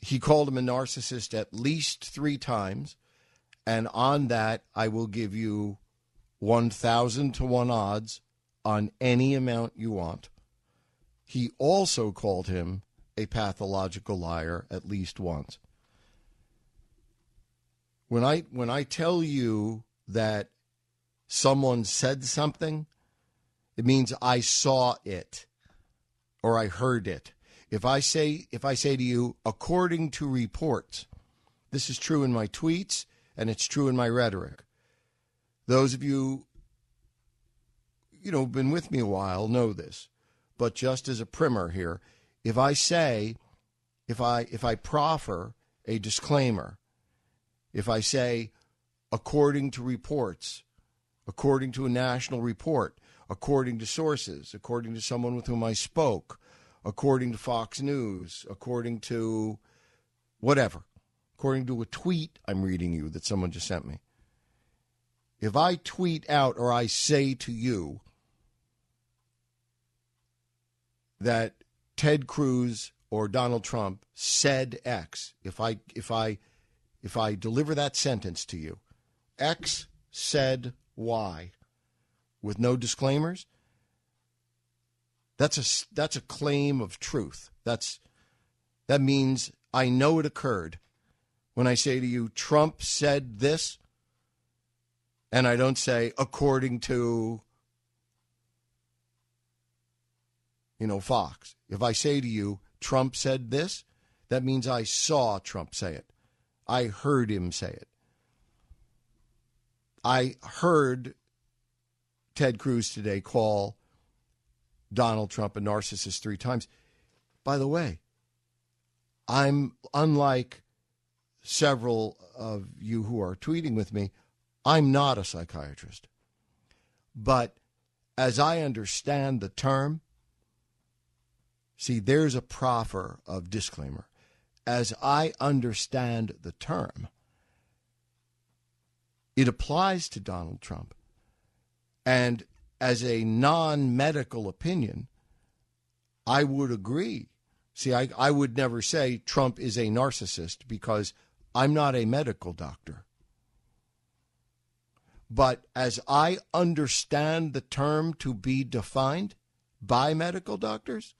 he called him a narcissist at least three times, and on that, I will give you 1,000 to 1 odds on any amount you want. He also called him a pathological liar at least once. When I when I tell you that someone said something, it means I saw it or I heard it. If I say if I say to you according to reports, this is true in my tweets and it's true in my rhetoric. Those of you, you know, been with me a while know this. But just as a primer here, if I say, if I if I proffer a disclaimer, if I say, according to reports, according to a national report, according to sources, according to someone with whom I spoke, according to Fox News, according to whatever, according to a tweet I'm reading you that someone just sent me if I tweet out or I say to you that Ted Cruz or Donald Trump said X, if I if I if I deliver that sentence to you, X said Y with no disclaimers, that's a that's a claim of truth. That's that means I know it occurred. When I say to you Trump said this, and I don't say according to you know Fox. If I say to you Trump said this, that means I saw Trump say it. I heard him say it. I heard Ted Cruz today call Donald Trump a narcissist three times. By the way, I'm unlike several of you who are tweeting with me. I'm not a psychiatrist. But as I understand the term, see, there's a proffer of disclaimer. As I understand the term, it applies to Donald Trump. And as a non medical opinion, I would agree. See, I, I would never say Trump is a narcissist because I'm not a medical doctor. But as I understand the term to be defined by medical doctors,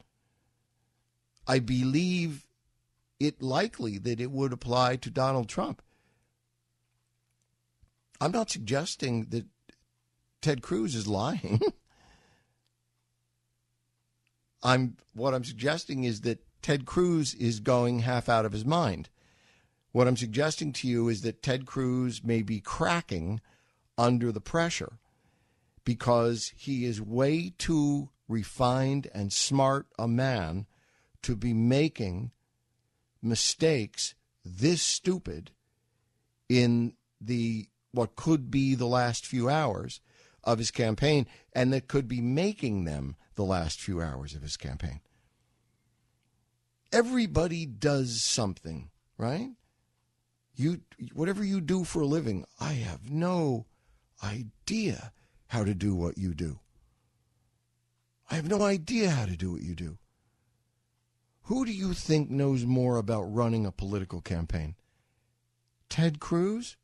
I believe it likely that it would apply to Donald Trump. I'm not suggesting that Ted Cruz is lying. <laughs> I'm what I'm suggesting is that Ted Cruz is going half out of his mind. What I'm suggesting to you is that Ted Cruz may be cracking under the pressure because he is way too refined and smart a man to be making mistakes this stupid in the what could be the last few hours of his campaign and that could be making them the last few hours of his campaign. Everybody does something, right? You whatever you do for a living, I have no idea how to do what you do. I have no idea how to do what you do. Who do you think knows more about running a political campaign? Ted Cruz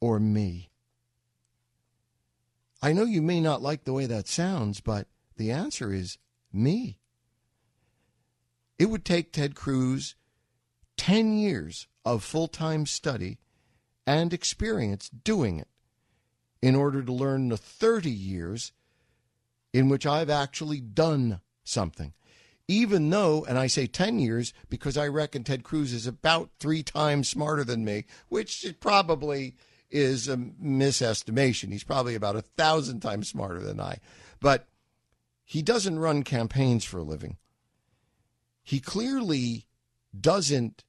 or me? I know you may not like the way that sounds, but the answer is me. It would take Ted Cruz 10 years of full time study and experience doing it in order to learn the 30 years in which I've actually done something. Even though, and I say 10 years because I reckon Ted Cruz is about three times smarter than me, which probably is a misestimation. He's probably about a thousand times smarter than I. But he doesn't run campaigns for a living. He clearly doesn't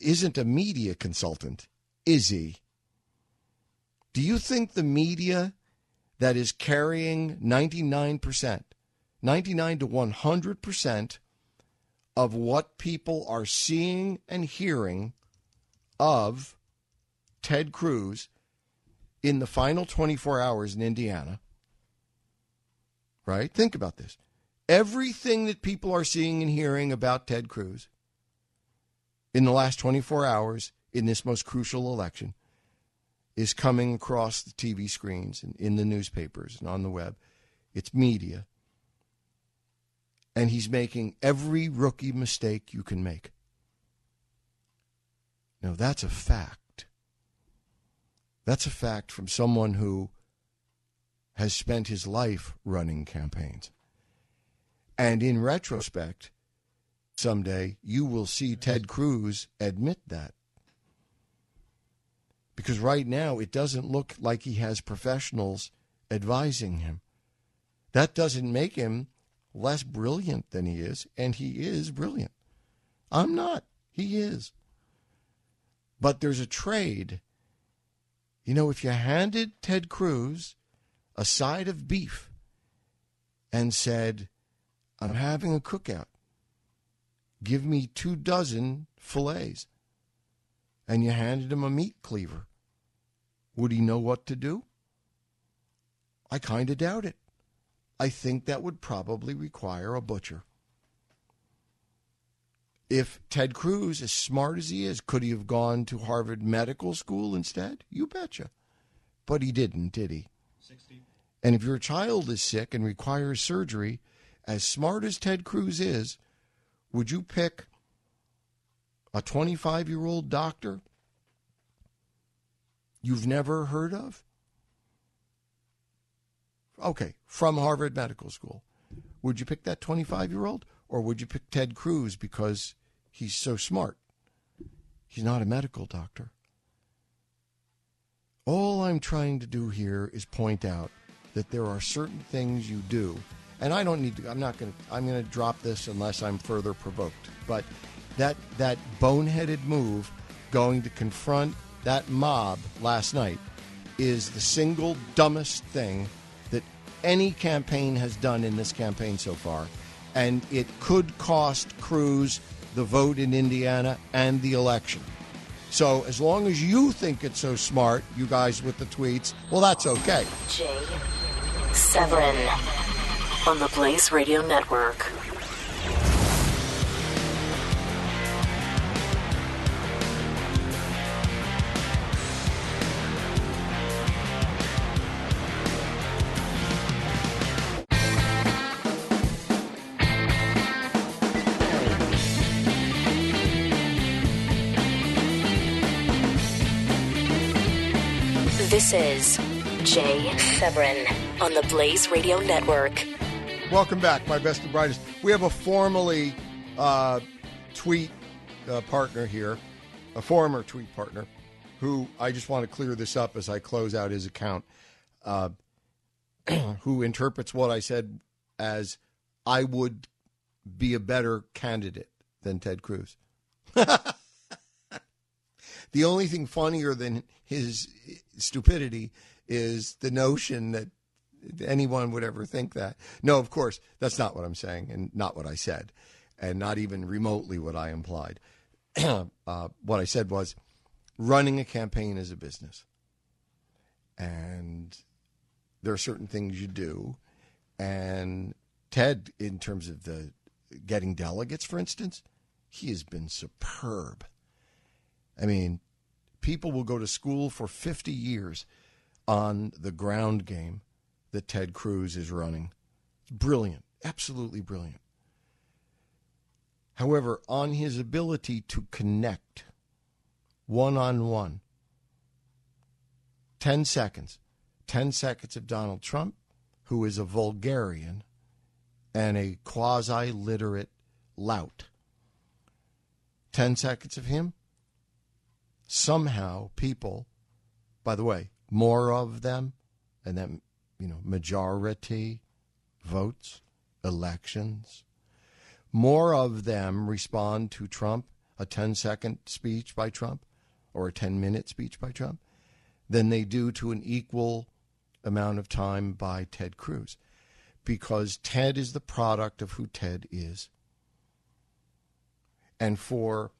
isn't a media consultant, is he? Do you think the media that is carrying 99%, 99 to 100% of what people are seeing and hearing of Ted Cruz in the final 24 hours in Indiana, right? Think about this. Everything that people are seeing and hearing about Ted Cruz in the last 24 hours in this most crucial election is coming across the TV screens and in the newspapers and on the web. It's media. And he's making every rookie mistake you can make. Now, that's a fact. That's a fact from someone who has spent his life running campaigns. And in retrospect, someday you will see Ted Cruz admit that because right now it doesn't look like he has professionals advising him. That doesn't make him less brilliant than he is, and he is brilliant. I'm not. He is. But there's a trade. You know, if you handed Ted Cruz a side of beef and said, I'm having a cookout, give me two dozen fillets, and you handed him a meat cleaver, would he know what to do? I kind of doubt it. I think that would probably require a butcher. If Ted Cruz, as smart as he is, could he have gone to Harvard Medical School instead? You betcha. But he didn't, did he? 60. And if your child is sick and requires surgery, as smart as Ted Cruz is, would you pick a 25 year old doctor you've never heard of? Okay, from Harvard Medical School. Would you pick that 25 year old or would you pick Ted Cruz because he's so smart? He's not a medical doctor. All I'm trying to do here is point out that there are certain things you do, and I don't need to. I'm not going to. I'm going to drop this unless I'm further provoked. But that that boneheaded move, going to confront that mob last night is the single dumbest thing that any campaign has done in this campaign so far. And it could cost Cruz the vote in Indiana and the election. So as long as you think it's so smart, you guys with the tweets, well, that's okay. Jay Severin on the Blaze Radio Network. This is Jay Severin on the Blaze Radio Network. Welcome back, my best and brightest. We have a formally uh, tweet uh, partner here, a former tweet partner, who I just want to clear this up as I close out his account, uh, <clears throat> who interprets what I said as I would be a better candidate than Ted Cruz. <laughs> the only thing funnier than his stupidity is the notion that anyone would ever think that. No, of course, that's not what I'm saying and not what I said, and not even remotely what I implied. <clears throat> uh, what I said was running a campaign is a business. And there are certain things you do. And Ted, in terms of the getting delegates, for instance, he has been superb. I mean, people will go to school for 50 years on the ground game that Ted Cruz is running. Brilliant, absolutely brilliant. However, on his ability to connect one on one, 10 seconds, 10 seconds of Donald Trump, who is a vulgarian and a quasi literate lout. 10 seconds of him. Somehow, people, by the way, more of them, and then, you know, majority votes, elections, more of them respond to Trump, a 10 second speech by Trump or a 10 minute speech by Trump, than they do to an equal amount of time by Ted Cruz. Because Ted is the product of who Ted is. And for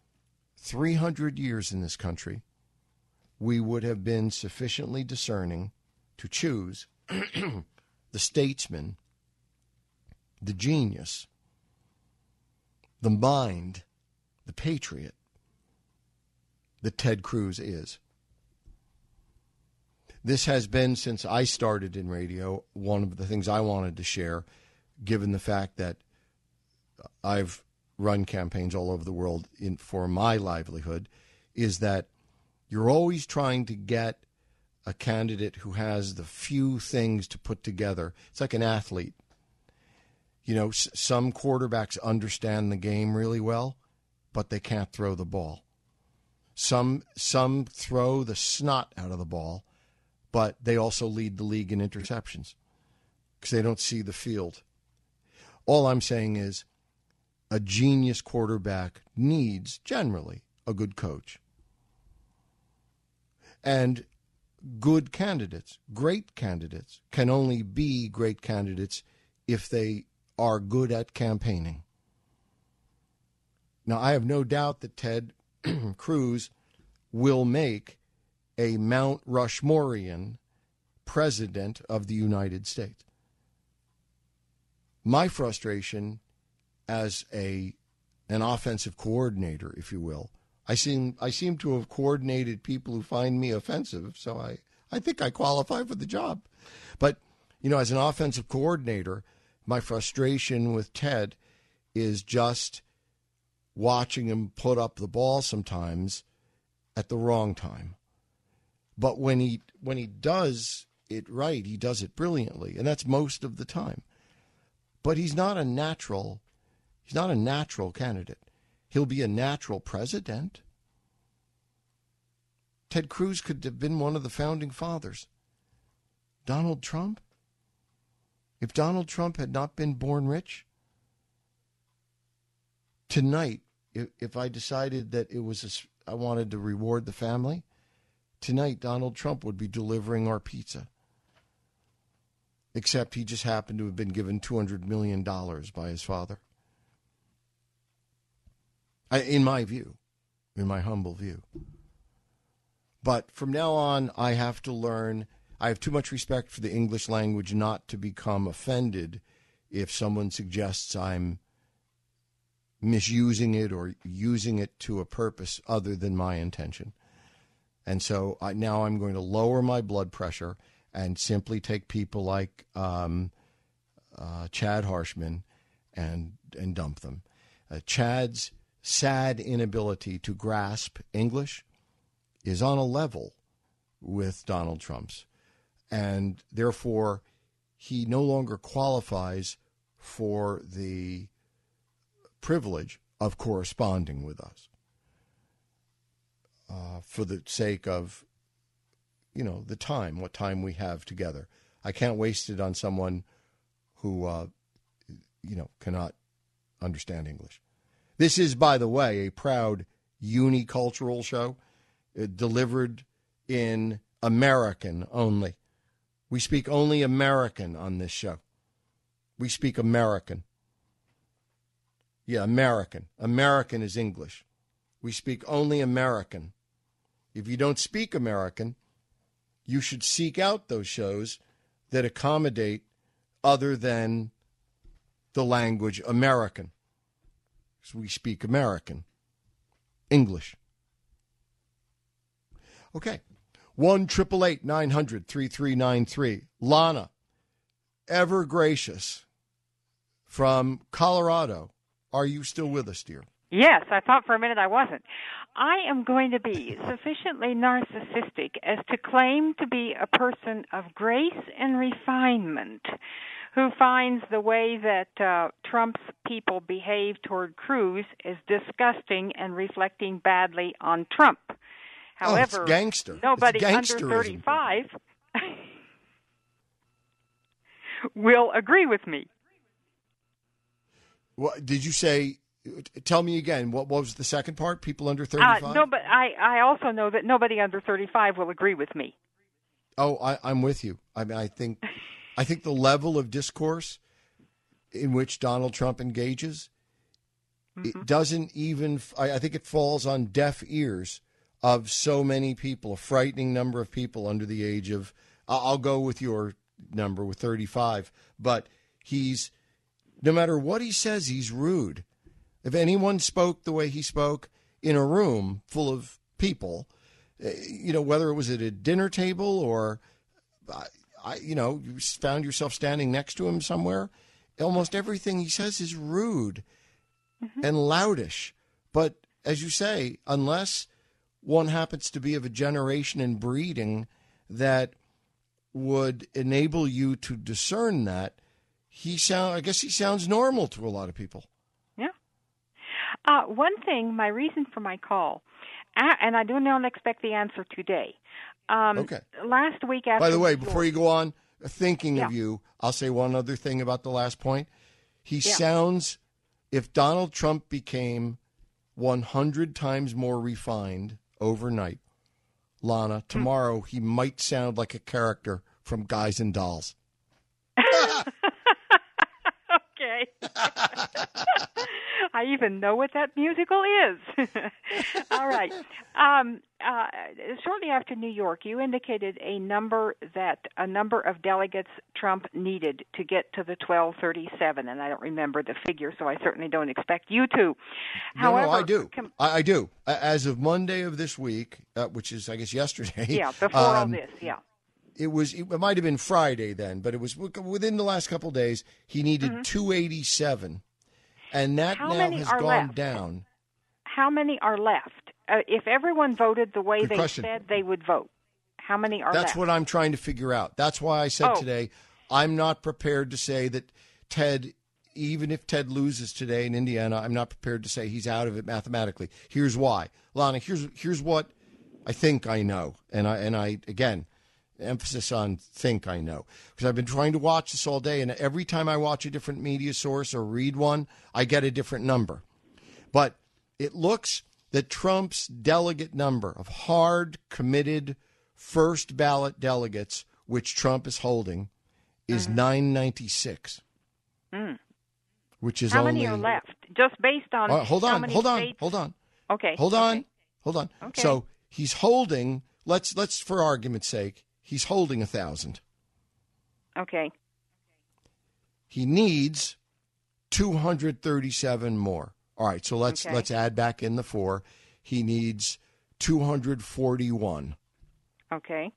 300 years in this country, we would have been sufficiently discerning to choose <clears throat> the statesman, the genius, the mind, the patriot that Ted Cruz is. This has been, since I started in radio, one of the things I wanted to share, given the fact that I've run campaigns all over the world in, for my livelihood, is that you're always trying to get a candidate who has the few things to put together. It's like an athlete. You know, s- some quarterbacks understand the game really well, but they can't throw the ball. Some some throw the snot out of the ball, but they also lead the league in interceptions because they don't see the field. All I'm saying is a genius quarterback needs generally a good coach. And good candidates, great candidates, can only be great candidates if they are good at campaigning. Now, I have no doubt that Ted <clears throat> Cruz will make a Mount Rushmorean president of the United States. My frustration as a an offensive coordinator, if you will, I seem I seem to have coordinated people who find me offensive, so I, I think I qualify for the job. But, you know, as an offensive coordinator, my frustration with Ted is just watching him put up the ball sometimes at the wrong time. But when he when he does it right, he does it brilliantly, and that's most of the time. But he's not a natural he's not a natural candidate. He'll be a natural president. Ted Cruz could have been one of the founding fathers. Donald Trump? If Donald Trump had not been born rich, tonight, if, if I decided that it was a, I wanted to reward the family, tonight Donald Trump would be delivering our pizza. Except he just happened to have been given $200 million by his father. In my view, in my humble view. But from now on, I have to learn. I have too much respect for the English language not to become offended if someone suggests I'm misusing it or using it to a purpose other than my intention. And so I, now I'm going to lower my blood pressure and simply take people like um, uh, Chad Harshman and and dump them. Uh, Chad's sad inability to grasp English is on a level with Donald Trump's. And therefore, he no longer qualifies for the privilege of corresponding with us uh, for the sake of, you know, the time, what time we have together. I can't waste it on someone who, uh, you know, cannot understand English. This is, by the way, a proud unicultural show uh, delivered in American only. We speak only American on this show. We speak American. Yeah, American. American is English. We speak only American. If you don't speak American, you should seek out those shows that accommodate other than the language American. We speak American, English. Okay. 1 900 3393. Lana, ever gracious from Colorado. Are you still with us, dear? Yes, I thought for a minute I wasn't. I am going to be sufficiently narcissistic as to claim to be a person of grace and refinement who finds the way that uh, Trump's people behave toward Cruz is disgusting and reflecting badly on Trump. However, oh, gangster. nobody under 35 <laughs> will agree with me. What did you say? Tell me again. What, what was the second part? People under thirty-five. Uh, no, but I I also know that nobody under thirty-five will agree with me. Oh, I, I'm with you. I mean, I think <laughs> I think the level of discourse in which Donald Trump engages mm-hmm. it doesn't even. I, I think it falls on deaf ears of so many people, a frightening number of people under the age of. I'll go with your number with 35, but he's no matter what he says, he's rude. If anyone spoke the way he spoke in a room full of people, eh, you know, whether it was at a dinner table or, I, you know, you found yourself standing next to him somewhere, almost everything he says is rude mm-hmm. and loudish. But as you say, unless one happens to be of a generation and breeding that would enable you to discern that, he sound I guess he sounds normal to a lot of people. Yeah. Uh, one thing, my reason for my call, and I do not expect the answer today. Um, okay. Last week after. By the way, before you go on, thinking yeah. of you, I'll say one other thing about the last point. He yeah. sounds, if Donald Trump became 100 times more refined overnight, Lana, hmm. tomorrow he might sound like a character from Guys and Dolls. <laughs> <laughs> <laughs> <laughs> I even know what that musical is. <laughs> All right. Um, uh, shortly after New York, you indicated a number that a number of delegates Trump needed to get to the 1237, and I don't remember the figure, so I certainly don't expect you to. However, no, I do. Com- I, I, do. As of Monday of this week, uh, which is I guess yesterday. Yeah, before <laughs> um, all this. Yeah it was it might have been Friday then, but it was within the last couple days. He needed mm-hmm. 287, and that How now has gone left? down. How many are left? Uh, if everyone voted the way Good they question. said they would vote, how many are That's left? what I'm trying to figure out. That's why I said oh. today I'm not prepared to say that Ted. Even if Ted loses today in Indiana, I'm not prepared to say he's out of it mathematically. Here's why, Lana. Here's here's what I think I know, and I and I again emphasis on think I know because I've been trying to watch this all day, and every time I watch a different media source or read one, I get a different number. But it looks that Trump's delegate number of hard, committed, first ballot delegates, which Trump is holding, is mm-hmm. 996. Mm. Which is how only, many are left? Just based on uh, hold on, hold on, states? hold on. Okay, hold on, okay. hold on. Okay. So he's holding. Let's let's for argument's sake, He's holding a thousand. Okay. He needs 237 more. All right, so let's okay. let's add back in the 4. He needs 241. Okay.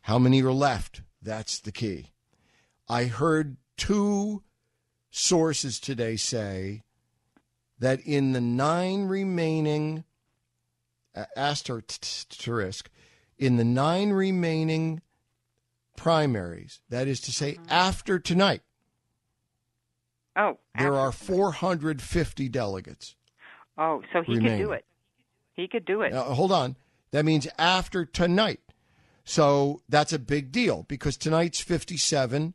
How many are left? That's the key. I heard two sources today say that in the nine remaining asterisk in the nine remaining primaries, that is to say, mm-hmm. after tonight, oh, there are 450 delegates. Oh, so he remaining. could do it. He could do it. Now, hold on. That means after tonight. So that's a big deal because tonight's 57.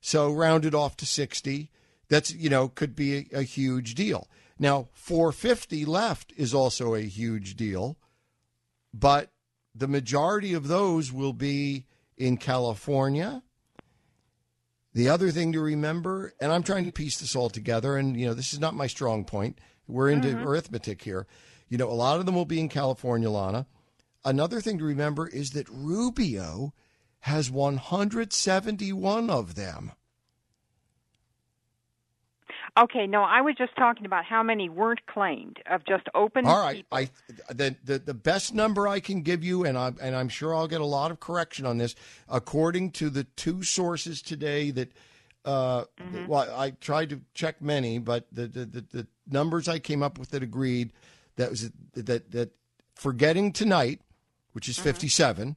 So rounded off to 60. That's, you know, could be a, a huge deal. Now, 450 left is also a huge deal. But the majority of those will be in California. The other thing to remember, and I'm trying to piece this all together, and you know, this is not my strong point. We're into mm-hmm. arithmetic here. You know, a lot of them will be in California, Lana. Another thing to remember is that Rubio has 171 of them. Okay, no, I was just talking about how many weren't claimed of just open. All right, people. I the, the the best number I can give you, and I and I'm sure I'll get a lot of correction on this. According to the two sources today that, uh, Mm-hmm. well, I tried to check many, but the, the the the numbers I came up with that agreed that was that that forgetting tonight, which Mm-hmm. is 57,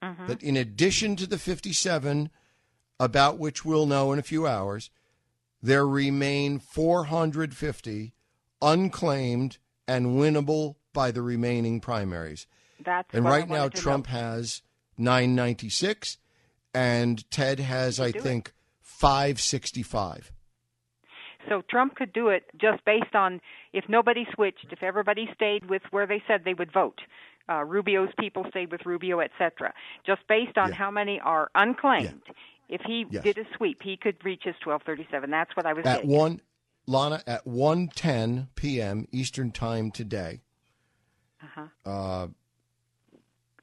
that in addition to the 57 about which we'll know in a few hours, there remain 450 unclaimed and winnable by the remaining primaries. That's And right now, Trump know. has 996, and Ted has, I do it. think, 565. So Trump could do it just based on if nobody switched, if everybody stayed with where they said they would vote. Uh, Rubio's people stayed with Rubio, etc. Just based on Yeah. how many are unclaimed. If he Yes. did a sweep, he could reach his 1237. That's what I was At saying. one, Lana, at 1:10 p.m. Eastern Time today, Uh-huh. uh,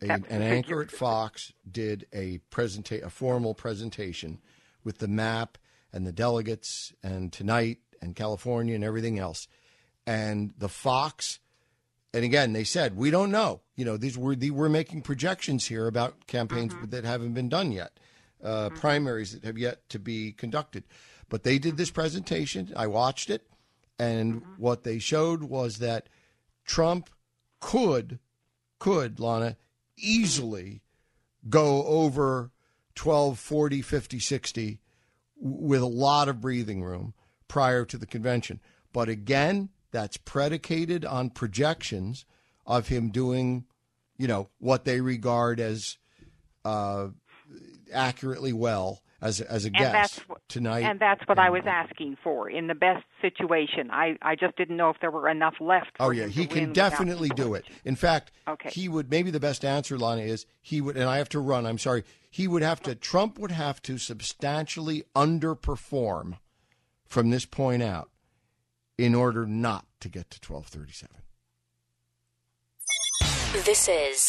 a, an anchor at Fox did a presenta- a formal presentation with the map and the delegates and tonight and California and everything else. And the Fox, and again, they said we don't know. You know, these were the, we're making projections here about campaigns that haven't been done yet, uh, primaries that have yet to be conducted. But they did this presentation. I watched it, and what they showed was that Trump could could Lana easily go over 12 40 50 60 with a lot of breathing room prior to the convention but again that's predicated on projections of him doing you know what they regard as uh, accurately well as as a and guest that's tonight And that's what I was asking for in the best situation. I I just didn't know if there were enough left. Oh yeah, he can definitely do it. In fact, Okay. he would maybe the best answer, Lana, is he would, and I have to run. I'm sorry. He would have to. Trump would have to substantially underperform from this point out in order not to get to 1237. This is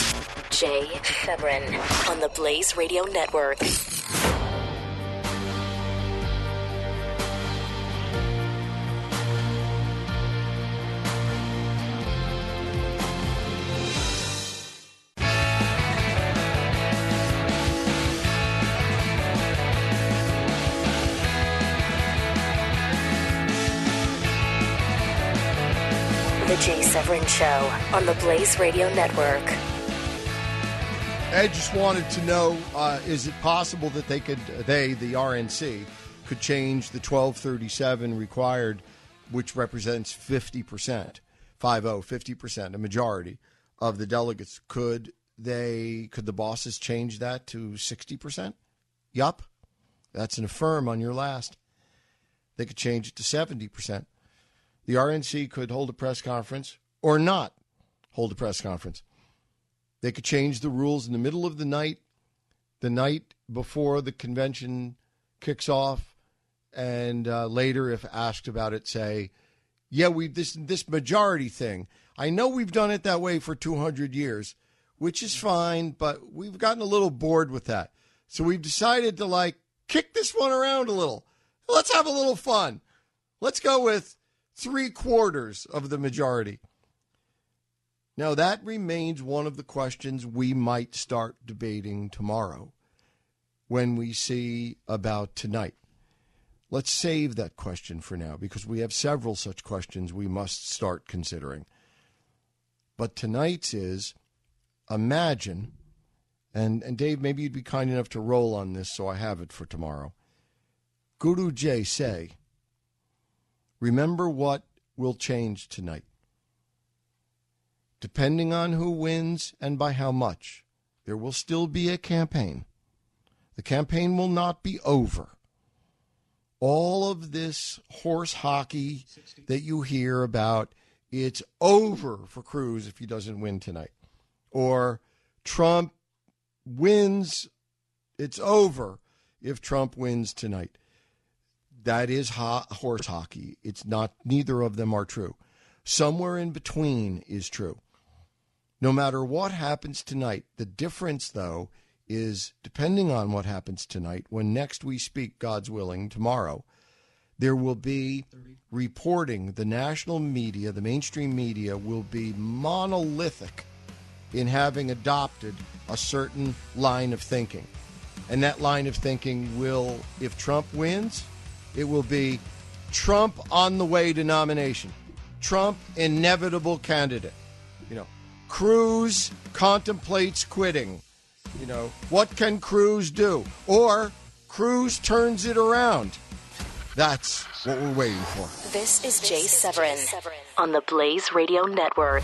Jay Severin on the Blaze Radio Network. Show on the Blaze Radio Network. Ed just wanted to know: uh, Is it possible that they could, they, the RNC, could change the 1237 required, which represents 50 percent, 50, 50 percent, a majority of the delegates? Could they? Could the bosses change that to 60 percent? Yup, that's an affirm on your last. They could change it to 70 percent. The RNC could hold a press conference or not hold a press conference. They could change the rules in the middle of the night, the night before the convention kicks off, and uh, later, if asked about it, say, "Yeah, we this this majority thing. I know we've done it that way for 200 years, which is fine, but we've gotten a little bored with that. So we've decided to like kick this one around a little. Let's have a little fun. Let's go with three quarters of the majority." Now, that remains one of the questions we might start debating tomorrow when we see about tonight. Let's save that question for now because we have several such questions we must start considering. But tonight's is imagine, and, and Dave, maybe you'd be kind enough to roll on this so I have it for tomorrow. Guru Jay say, remember what will change tonight. Depending on who wins and by how much, there will still be a campaign. The campaign will not be over. All of this horse hockey that you hear about, it's over for Cruz if he doesn't win tonight. Or Trump wins, it's over if Trump wins tonight. That is ho- horse hockey. It's not, neither of them are true. Somewhere in between is true. No matter what happens tonight, the difference, though, is depending on what happens tonight, when next we speak, God's willing, tomorrow, there will be reporting, the national media, the mainstream media will be monolithic in having adopted a certain line of thinking. And that line of thinking will, if Trump wins, it will be Trump on the way to nomination. Trump inevitable candidate. Cruz contemplates quitting. You know, what can Cruz do? Or Cruz turns it around. That's what we're waiting for. This is Jay Severin on the Blaze Radio Network.